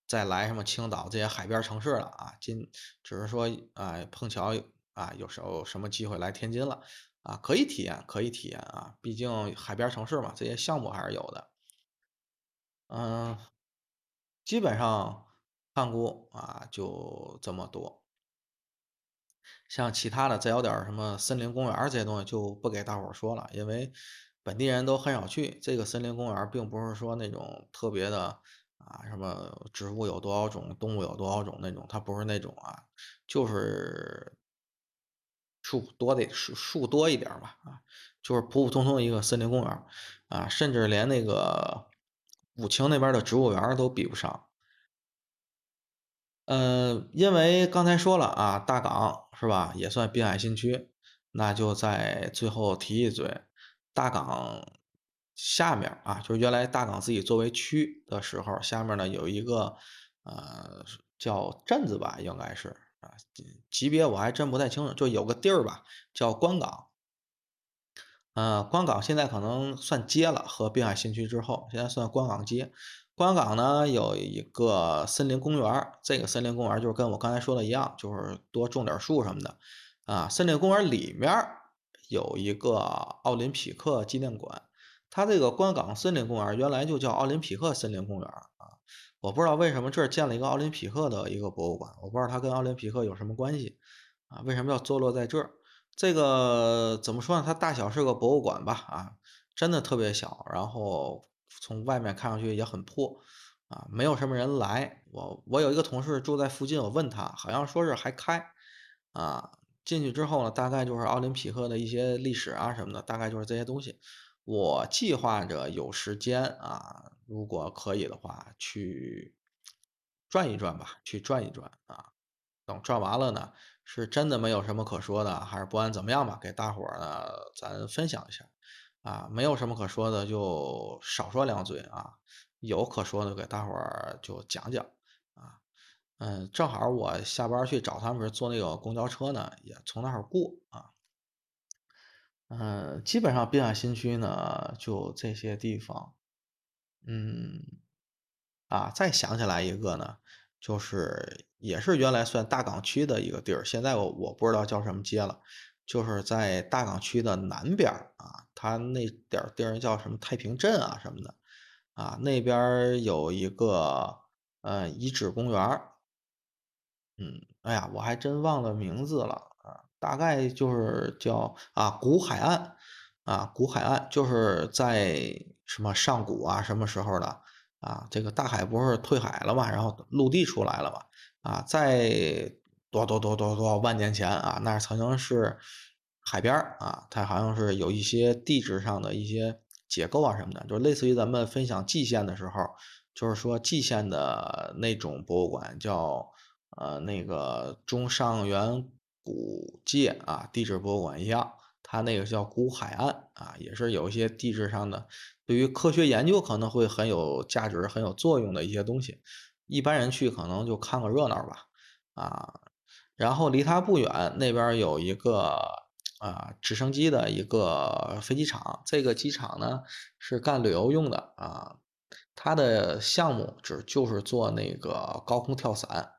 再来什么青岛这些海边城市了啊，今只是说啊碰巧啊有时候什么机会来天津了啊，可以体验，可以体验啊，毕竟海边城市嘛，这些项目还是有的。嗯，基本上。汉沽啊，就这么多。像其他的，再有点什么森林公园这些东西，就不给大伙说了，因为本地人都很少去。这个森林公园并不是说那种特别的啊，什么植物有多少种，动物有多少种那种，它不是那种啊，就是树多的树树多一点吧，啊，就是普普通通一个森林公园啊，甚至连那个武清那边的植物园都比不上。嗯，因为刚才说了啊，大港是吧，也算滨海新区，那就在最后提一嘴，大港下面啊，就是原来大港自己作为区的时候，下面呢有一个呃叫镇子吧，应该是啊，级别我还真不太清楚，就有个地儿吧，叫关港，呃，关港现在可能算街了，和滨海新区之后，现在算关港街。关港呢有一个森林公园，这个森林公园就是跟我刚才说的一样，就是多种点树什么的啊。森林公园里面有一个奥林匹克纪念馆，它这个关港森林公园原来就叫奥林匹克森林公园啊。我不知道为什么这儿建了一个奥林匹克的一个博物馆，我不知道它跟奥林匹克有什么关系啊？为什么要坐落在这儿？这个怎么说呢？它大小是个博物馆吧啊，真的特别小，然后。从外面看上去也很破，啊，没有什么人来。我我有一个同事住在附近，我问他，好像说是还开，啊，进去之后呢，大概就是奥林匹克的一些历史啊什么的，大概就是这些东西。我计划着有时间啊，如果可以的话，去转一转吧，去转一转啊。等转完了呢，是真的没有什么可说的，还是不管怎么样吧，给大伙儿呢咱分享一下。啊，没有什么可说的，就少说两嘴啊。有可说的，给大伙儿就讲讲啊。嗯，正好我下班去找他们坐那个公交车呢，也从那儿过啊。嗯，基本上滨海新区呢，就这些地方。嗯，啊，再想起来一个呢，就是也是原来算大港区的一个地儿，现在我我不知道叫什么街了。就是在大港区的南边啊，它那点儿地儿叫什么太平镇啊什么的，啊那边有一个呃遗址公园嗯，哎呀，我还真忘了名字了啊，大概就是叫啊古海岸，啊古海岸就是在什么上古啊什么时候的啊，这个大海不是退海了嘛，然后陆地出来了嘛，啊在。多多多多多万年前啊，那曾经是海边啊，它好像是有一些地质上的一些结构啊什么的，就类似于咱们分享蓟县的时候，就是说蓟县的那种博物馆叫呃那个中上元古界啊地质博物馆一样，它那个叫古海岸啊，也是有一些地质上的，对于科学研究可能会很有价值、很有作用的一些东西，一般人去可能就看个热闹吧，啊。然后离它不远，那边有一个啊直升机的一个飞机场。这个机场呢是干旅游用的啊，它的项目只就是做那个高空跳伞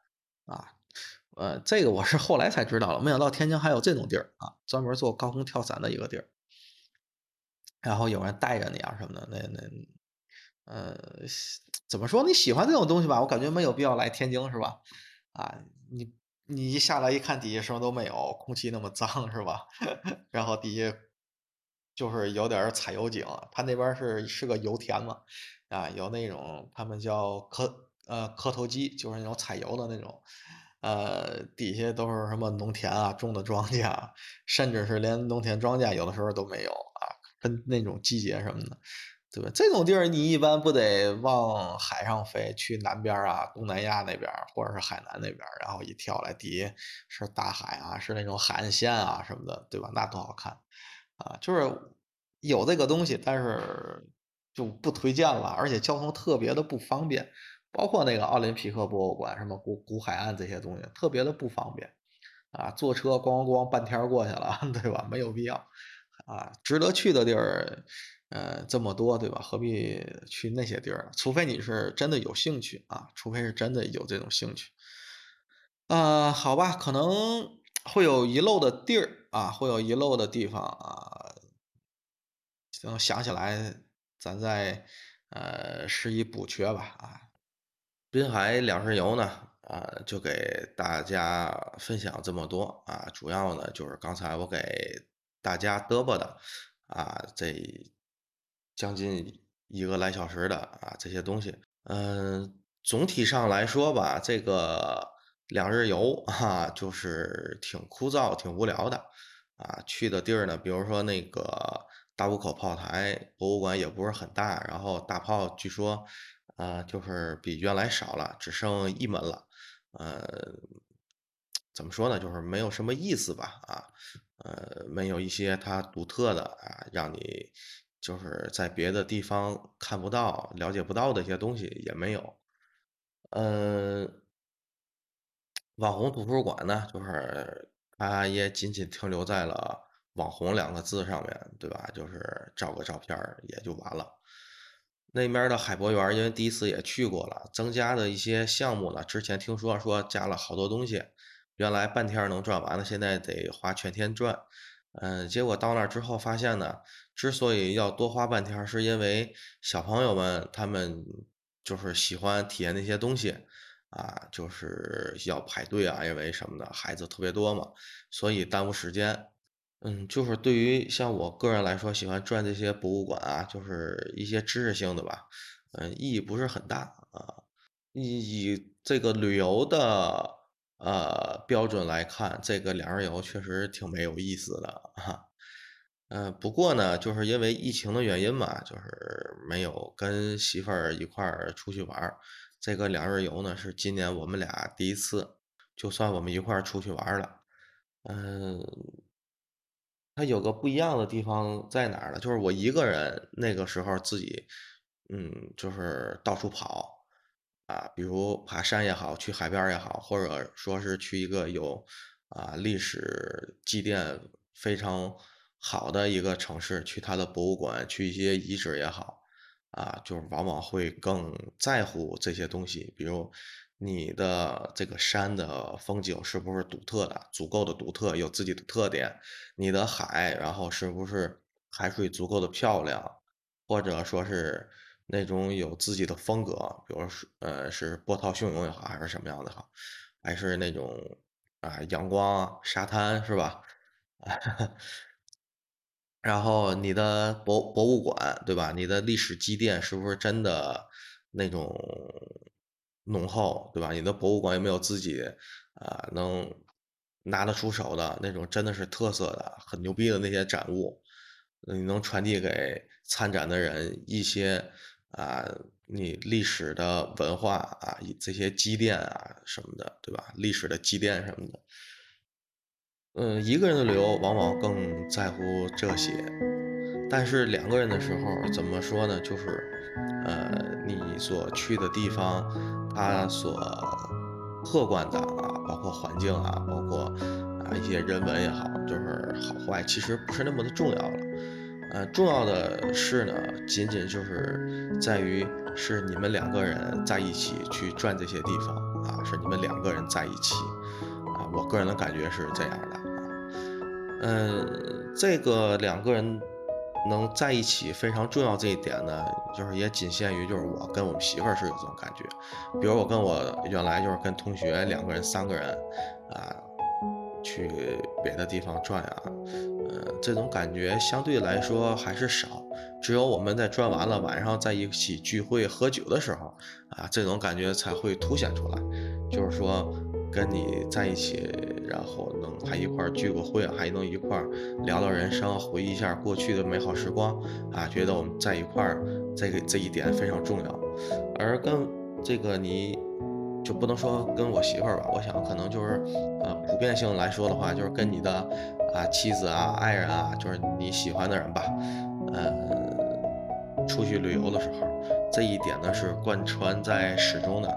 啊，呃，这个我是后来才知道了，没想到天津还有这种地儿啊，专门做高空跳伞的一个地儿。然后有人带着你啊什么的，那那，呃，怎么说？你喜欢这种东西吧？我感觉没有必要来天津，是吧？啊，你你一下来一看，底下什么都没有，空气那么脏，是吧？然后底下就是有点儿采油井，它那边是是个油田嘛，啊，有那种他们叫磕呃磕头机，就是那种采油的那种。呃，底下都是什么农田啊，种的庄稼，甚至是连农田庄稼有的时候都没有啊，跟那种季节什么的，对吧？这种地儿你一般不得往海上飞，去南边啊，东南亚那边，或者是海南那边，然后一跳来，底下是大海啊，是那种海岸线啊什么的，对吧？那多好看啊！就是有这个东西，但是就不推荐了，而且交通特别的不方便。包括那个奥林匹克博物馆，什么古古海岸这些东西，特别的不方便，啊，坐车咣咣半天过去了，对吧？没有必要，啊，值得去的地儿，呃，这么多，对吧？何必去那些地儿？除非你是真的有兴趣啊，除非是真的有这种兴趣，啊，好吧，可能会有遗漏的地儿啊，会有遗漏的地方啊，等想起来，咱再呃，施以补缺吧，啊。滨海两日游呢，啊，就给大家分享这么多啊，主要呢就是刚才我给大家嘚啵的啊，这将近一个来小时的啊这些东西，嗯，总体上来说吧，这个两日游啊，就是挺枯燥、挺无聊的啊。去的地儿呢，比如说那个大沽口炮台博物馆也不是很大，然后大炮据说。啊，就是比原来少了，只剩一门了。呃，怎么说呢？就是没有什么意思吧？啊，呃，没有一些它独特的啊，让你就是在别的地方看不到、了解不到的一些东西也没有。嗯，网红图书馆呢，就是它也仅仅停留在了“网红”两个字上面对吧？就是照个照片也就完了。那边的海博园，因为第一次也去过了，增加的一些项目呢，之前听说说加了好多东西，原来半天能转完了，现在得花全天转。嗯，结果到那之后发现呢，之所以要多花半天，是因为小朋友们他们就是喜欢体验那些东西啊，就是要排队啊，因为什么的，孩子特别多嘛，所以耽误时间。嗯，就是对于像我个人来说，喜欢转这些博物馆啊，就是一些知识性的吧，嗯，意义不是很大啊。以以这个旅游的呃标准来看，这个两日游确实挺没有意思的哈。嗯，不过呢，就是因为疫情的原因嘛，就是没有跟媳妇儿一块儿出去玩儿。这个两日游呢，是今年我们俩第一次，就算我们一块儿出去玩儿了，嗯。它有个不一样的地方在哪儿呢？就是我一个人那个时候自己，嗯，就是到处跑啊，比如爬山也好，去海边也好，或者说是去一个有啊历史积淀非常好的一个城市，去它的博物馆，去一些遗址也好，啊，就是往往会更在乎这些东西，比如。你的这个山的风景是不是独特的，足够的独特，有自己的特点？你的海，然后是不是海水足够的漂亮，或者说是那种有自己的风格？比如是，呃，是波涛汹涌也好，还是什么样的好，还是那种啊阳光沙滩是吧？然后你的博博物馆对吧？你的历史积淀是不是真的那种？浓厚，对吧？你的博物馆有没有自己啊能拿得出手的那种，真的是特色的、很牛逼的那些展物？你能传递给参展的人一些啊你历史的文化啊这些积淀啊什么的，对吧？历史的积淀什么的。嗯，一个人的旅游往往更在乎这些，但是两个人的时候怎么说呢？就是呃你所去的地方。它所客观的啊，包括环境啊，包括啊一些人文也好，就是好坏，其实不是那么的重要了。呃，重要的是呢，仅仅就是在于是你们两个人在一起去转这些地方啊，是你们两个人在一起啊，我个人的感觉是这样的嗯，这个两个人能在一起非常重要这一点呢，就是也仅限于就是我跟我们媳妇儿是有这种感觉。比如我跟我原来就是跟同学两个人、三个人啊，去别的地方转啊，呃，这种感觉相对来说还是少。只有我们在转完了晚上在一起聚会喝酒的时候啊，这种感觉才会凸显出来。就是说。跟你在一起，然后能还一块儿聚个会，还能一块儿聊聊人生，回忆一下过去的美好时光啊，觉得我们在一块儿，这个这一点非常重要。而跟这个你就不能说跟我媳妇儿吧，我想可能就是呃普遍性来说的话，就是跟你的啊妻子啊爱人啊，就是你喜欢的人吧，呃出去旅游的时候，这一点呢是贯穿在始终的。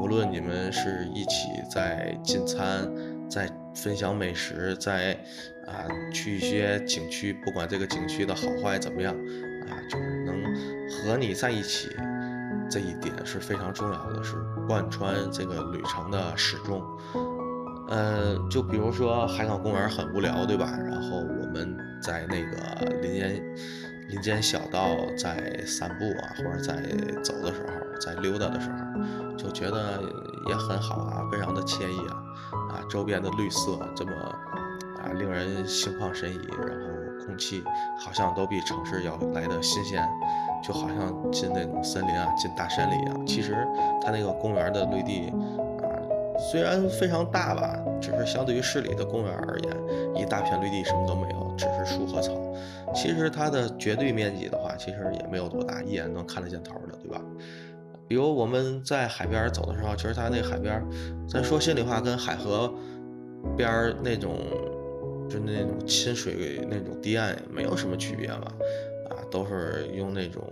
无论你们是一起在进餐，在分享美食，在啊去一些景区，不管这个景区的好坏怎么样，啊，就是能和你在一起，这一点是非常重要的，是贯穿这个旅程的始终。呃，就比如说海港公园很无聊，对吧？然后我们在那个林间林间小道在散步啊，或者在走的时候，在溜达的时候。就觉得也很好啊，非常的惬意啊，啊，周边的绿色这么啊令人心旷神怡，然后空气好像都比城市要来的新鲜，就好像进那种森林啊，进大山里一样。其实它那个公园的绿地啊，虽然非常大吧，只是相对于市里的公园而言，一大片绿地什么都没有，只是树和草。其实它的绝对面积的话，其实也没有多大，一眼能看得见头的，对吧？比如我们在海边走的时候，其实它那个海边，咱说心里话，跟海河边那种，就那种亲水那种堤岸没有什么区别嘛，啊，都是用那种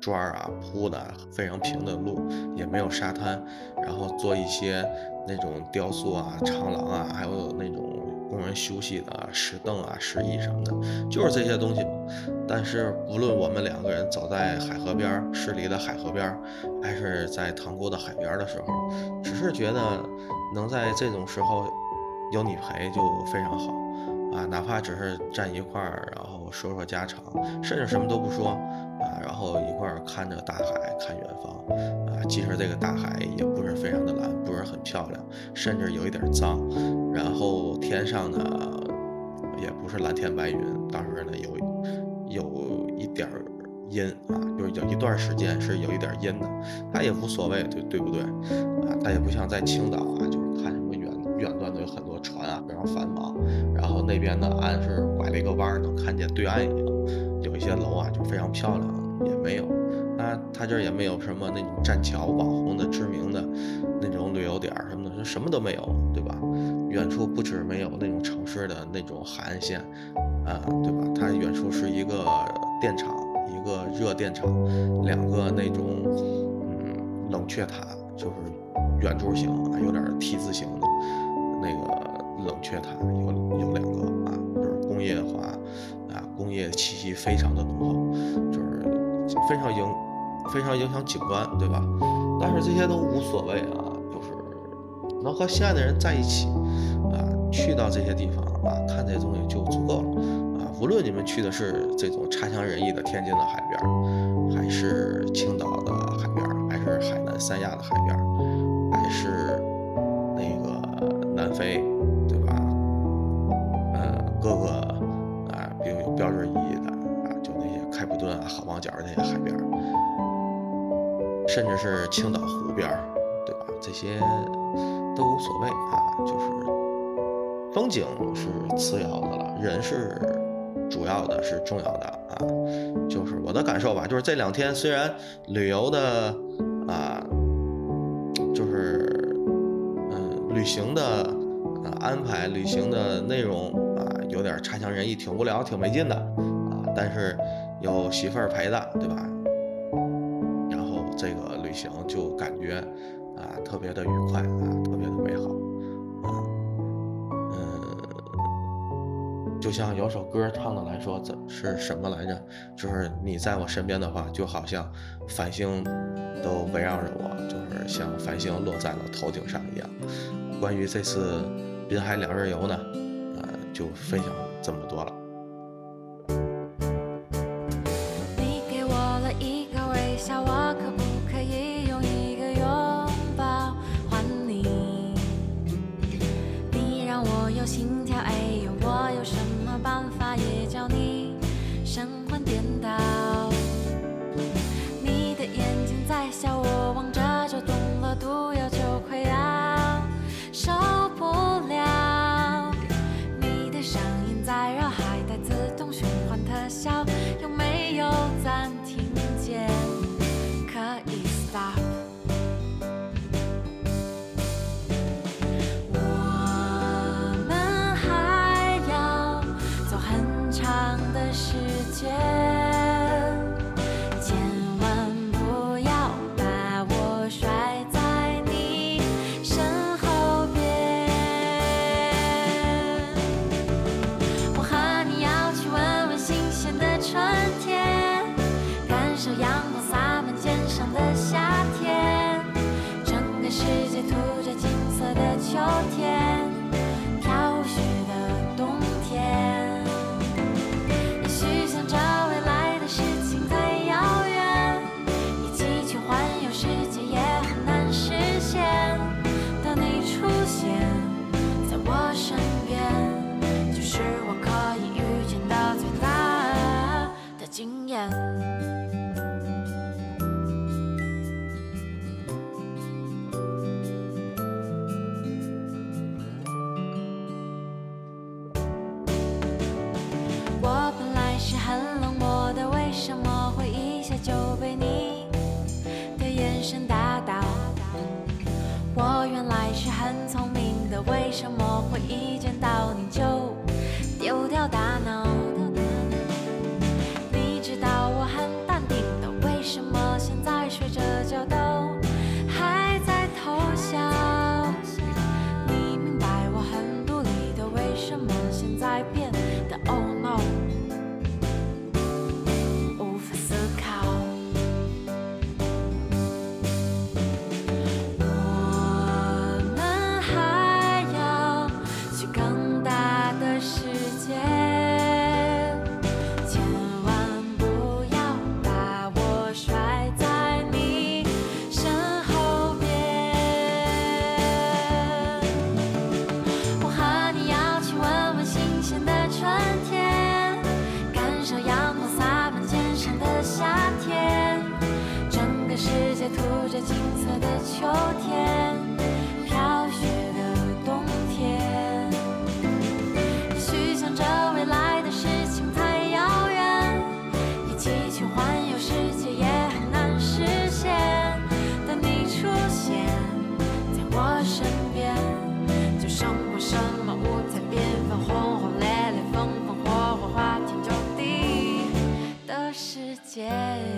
砖啊铺的非常平的路，也没有沙滩，然后做一些那种雕塑啊、长廊啊，还有那种。工人休息的石凳啊、石椅什么的，就是这些东西。但是无论我们两个人走在海河边儿，市里的海河边儿，还是在塘沽的海边的时候，只是觉得能在这种时候有你陪就非常好啊。哪怕只是站一块儿，然后说说家常，甚至什么都不说，然后一块儿看着大海，看远方啊。其实这个大海也不是非常的蓝，不是很漂亮，甚至有一点脏。然后天上呢，也不是蓝天白云，当时呢有有一点阴啊，就是有一段时间是有一点阴的，它也无所谓，对对不对？啊，它也不像在青岛啊，就是看什么远远端的有很多船啊，非常繁忙，然后那边的岸是拐了一个弯，能看见对岸一样，有一些楼啊就非常漂亮，也没有。那它这儿也没有什么那种栈桥、网红的知名的那种旅游点什么的，什么都没有，对吧？远处不止没有那种城市的那种海岸线，啊，对吧？它远处是一个电厂，一个热电厂，两个那种嗯冷却塔，就是圆柱形，有点 T 字形的那个冷却塔，有有两个啊，就是工业化啊，工业气息非常的浓厚，就是非常影非常影响景观，对吧？但是这些都无所谓啊，就是能和心爱的人在一起啊。去到这些地方啊，看这些东西就足够了啊。无论你们去的是这种差强人意的天津的海边，还是青岛的海边，还是海南三亚的海边，还是那个南非，对吧？呃，各个角那些海边，甚至是青岛湖边，对吧？这些都无所谓啊，就是。风景是次要的了，人是主要的，是重要的啊。就是我的感受吧，就是这两天虽然旅游的啊，就是嗯，旅行的啊安排、旅行的内容啊，有点差强人意，挺无聊、挺没劲的啊。但是有媳妇儿陪的，对吧？然后这个旅行就感觉啊特别的愉快啊，特别的美好啊。嗯。就像有首歌唱的来说，怎是什么来着？就是你在我身边的话，就好像繁星都围绕着我，就是像繁星落在了头顶上一样。关于这次滨海两日游呢，呃，就分享这么多了。为什么会一见到你就见。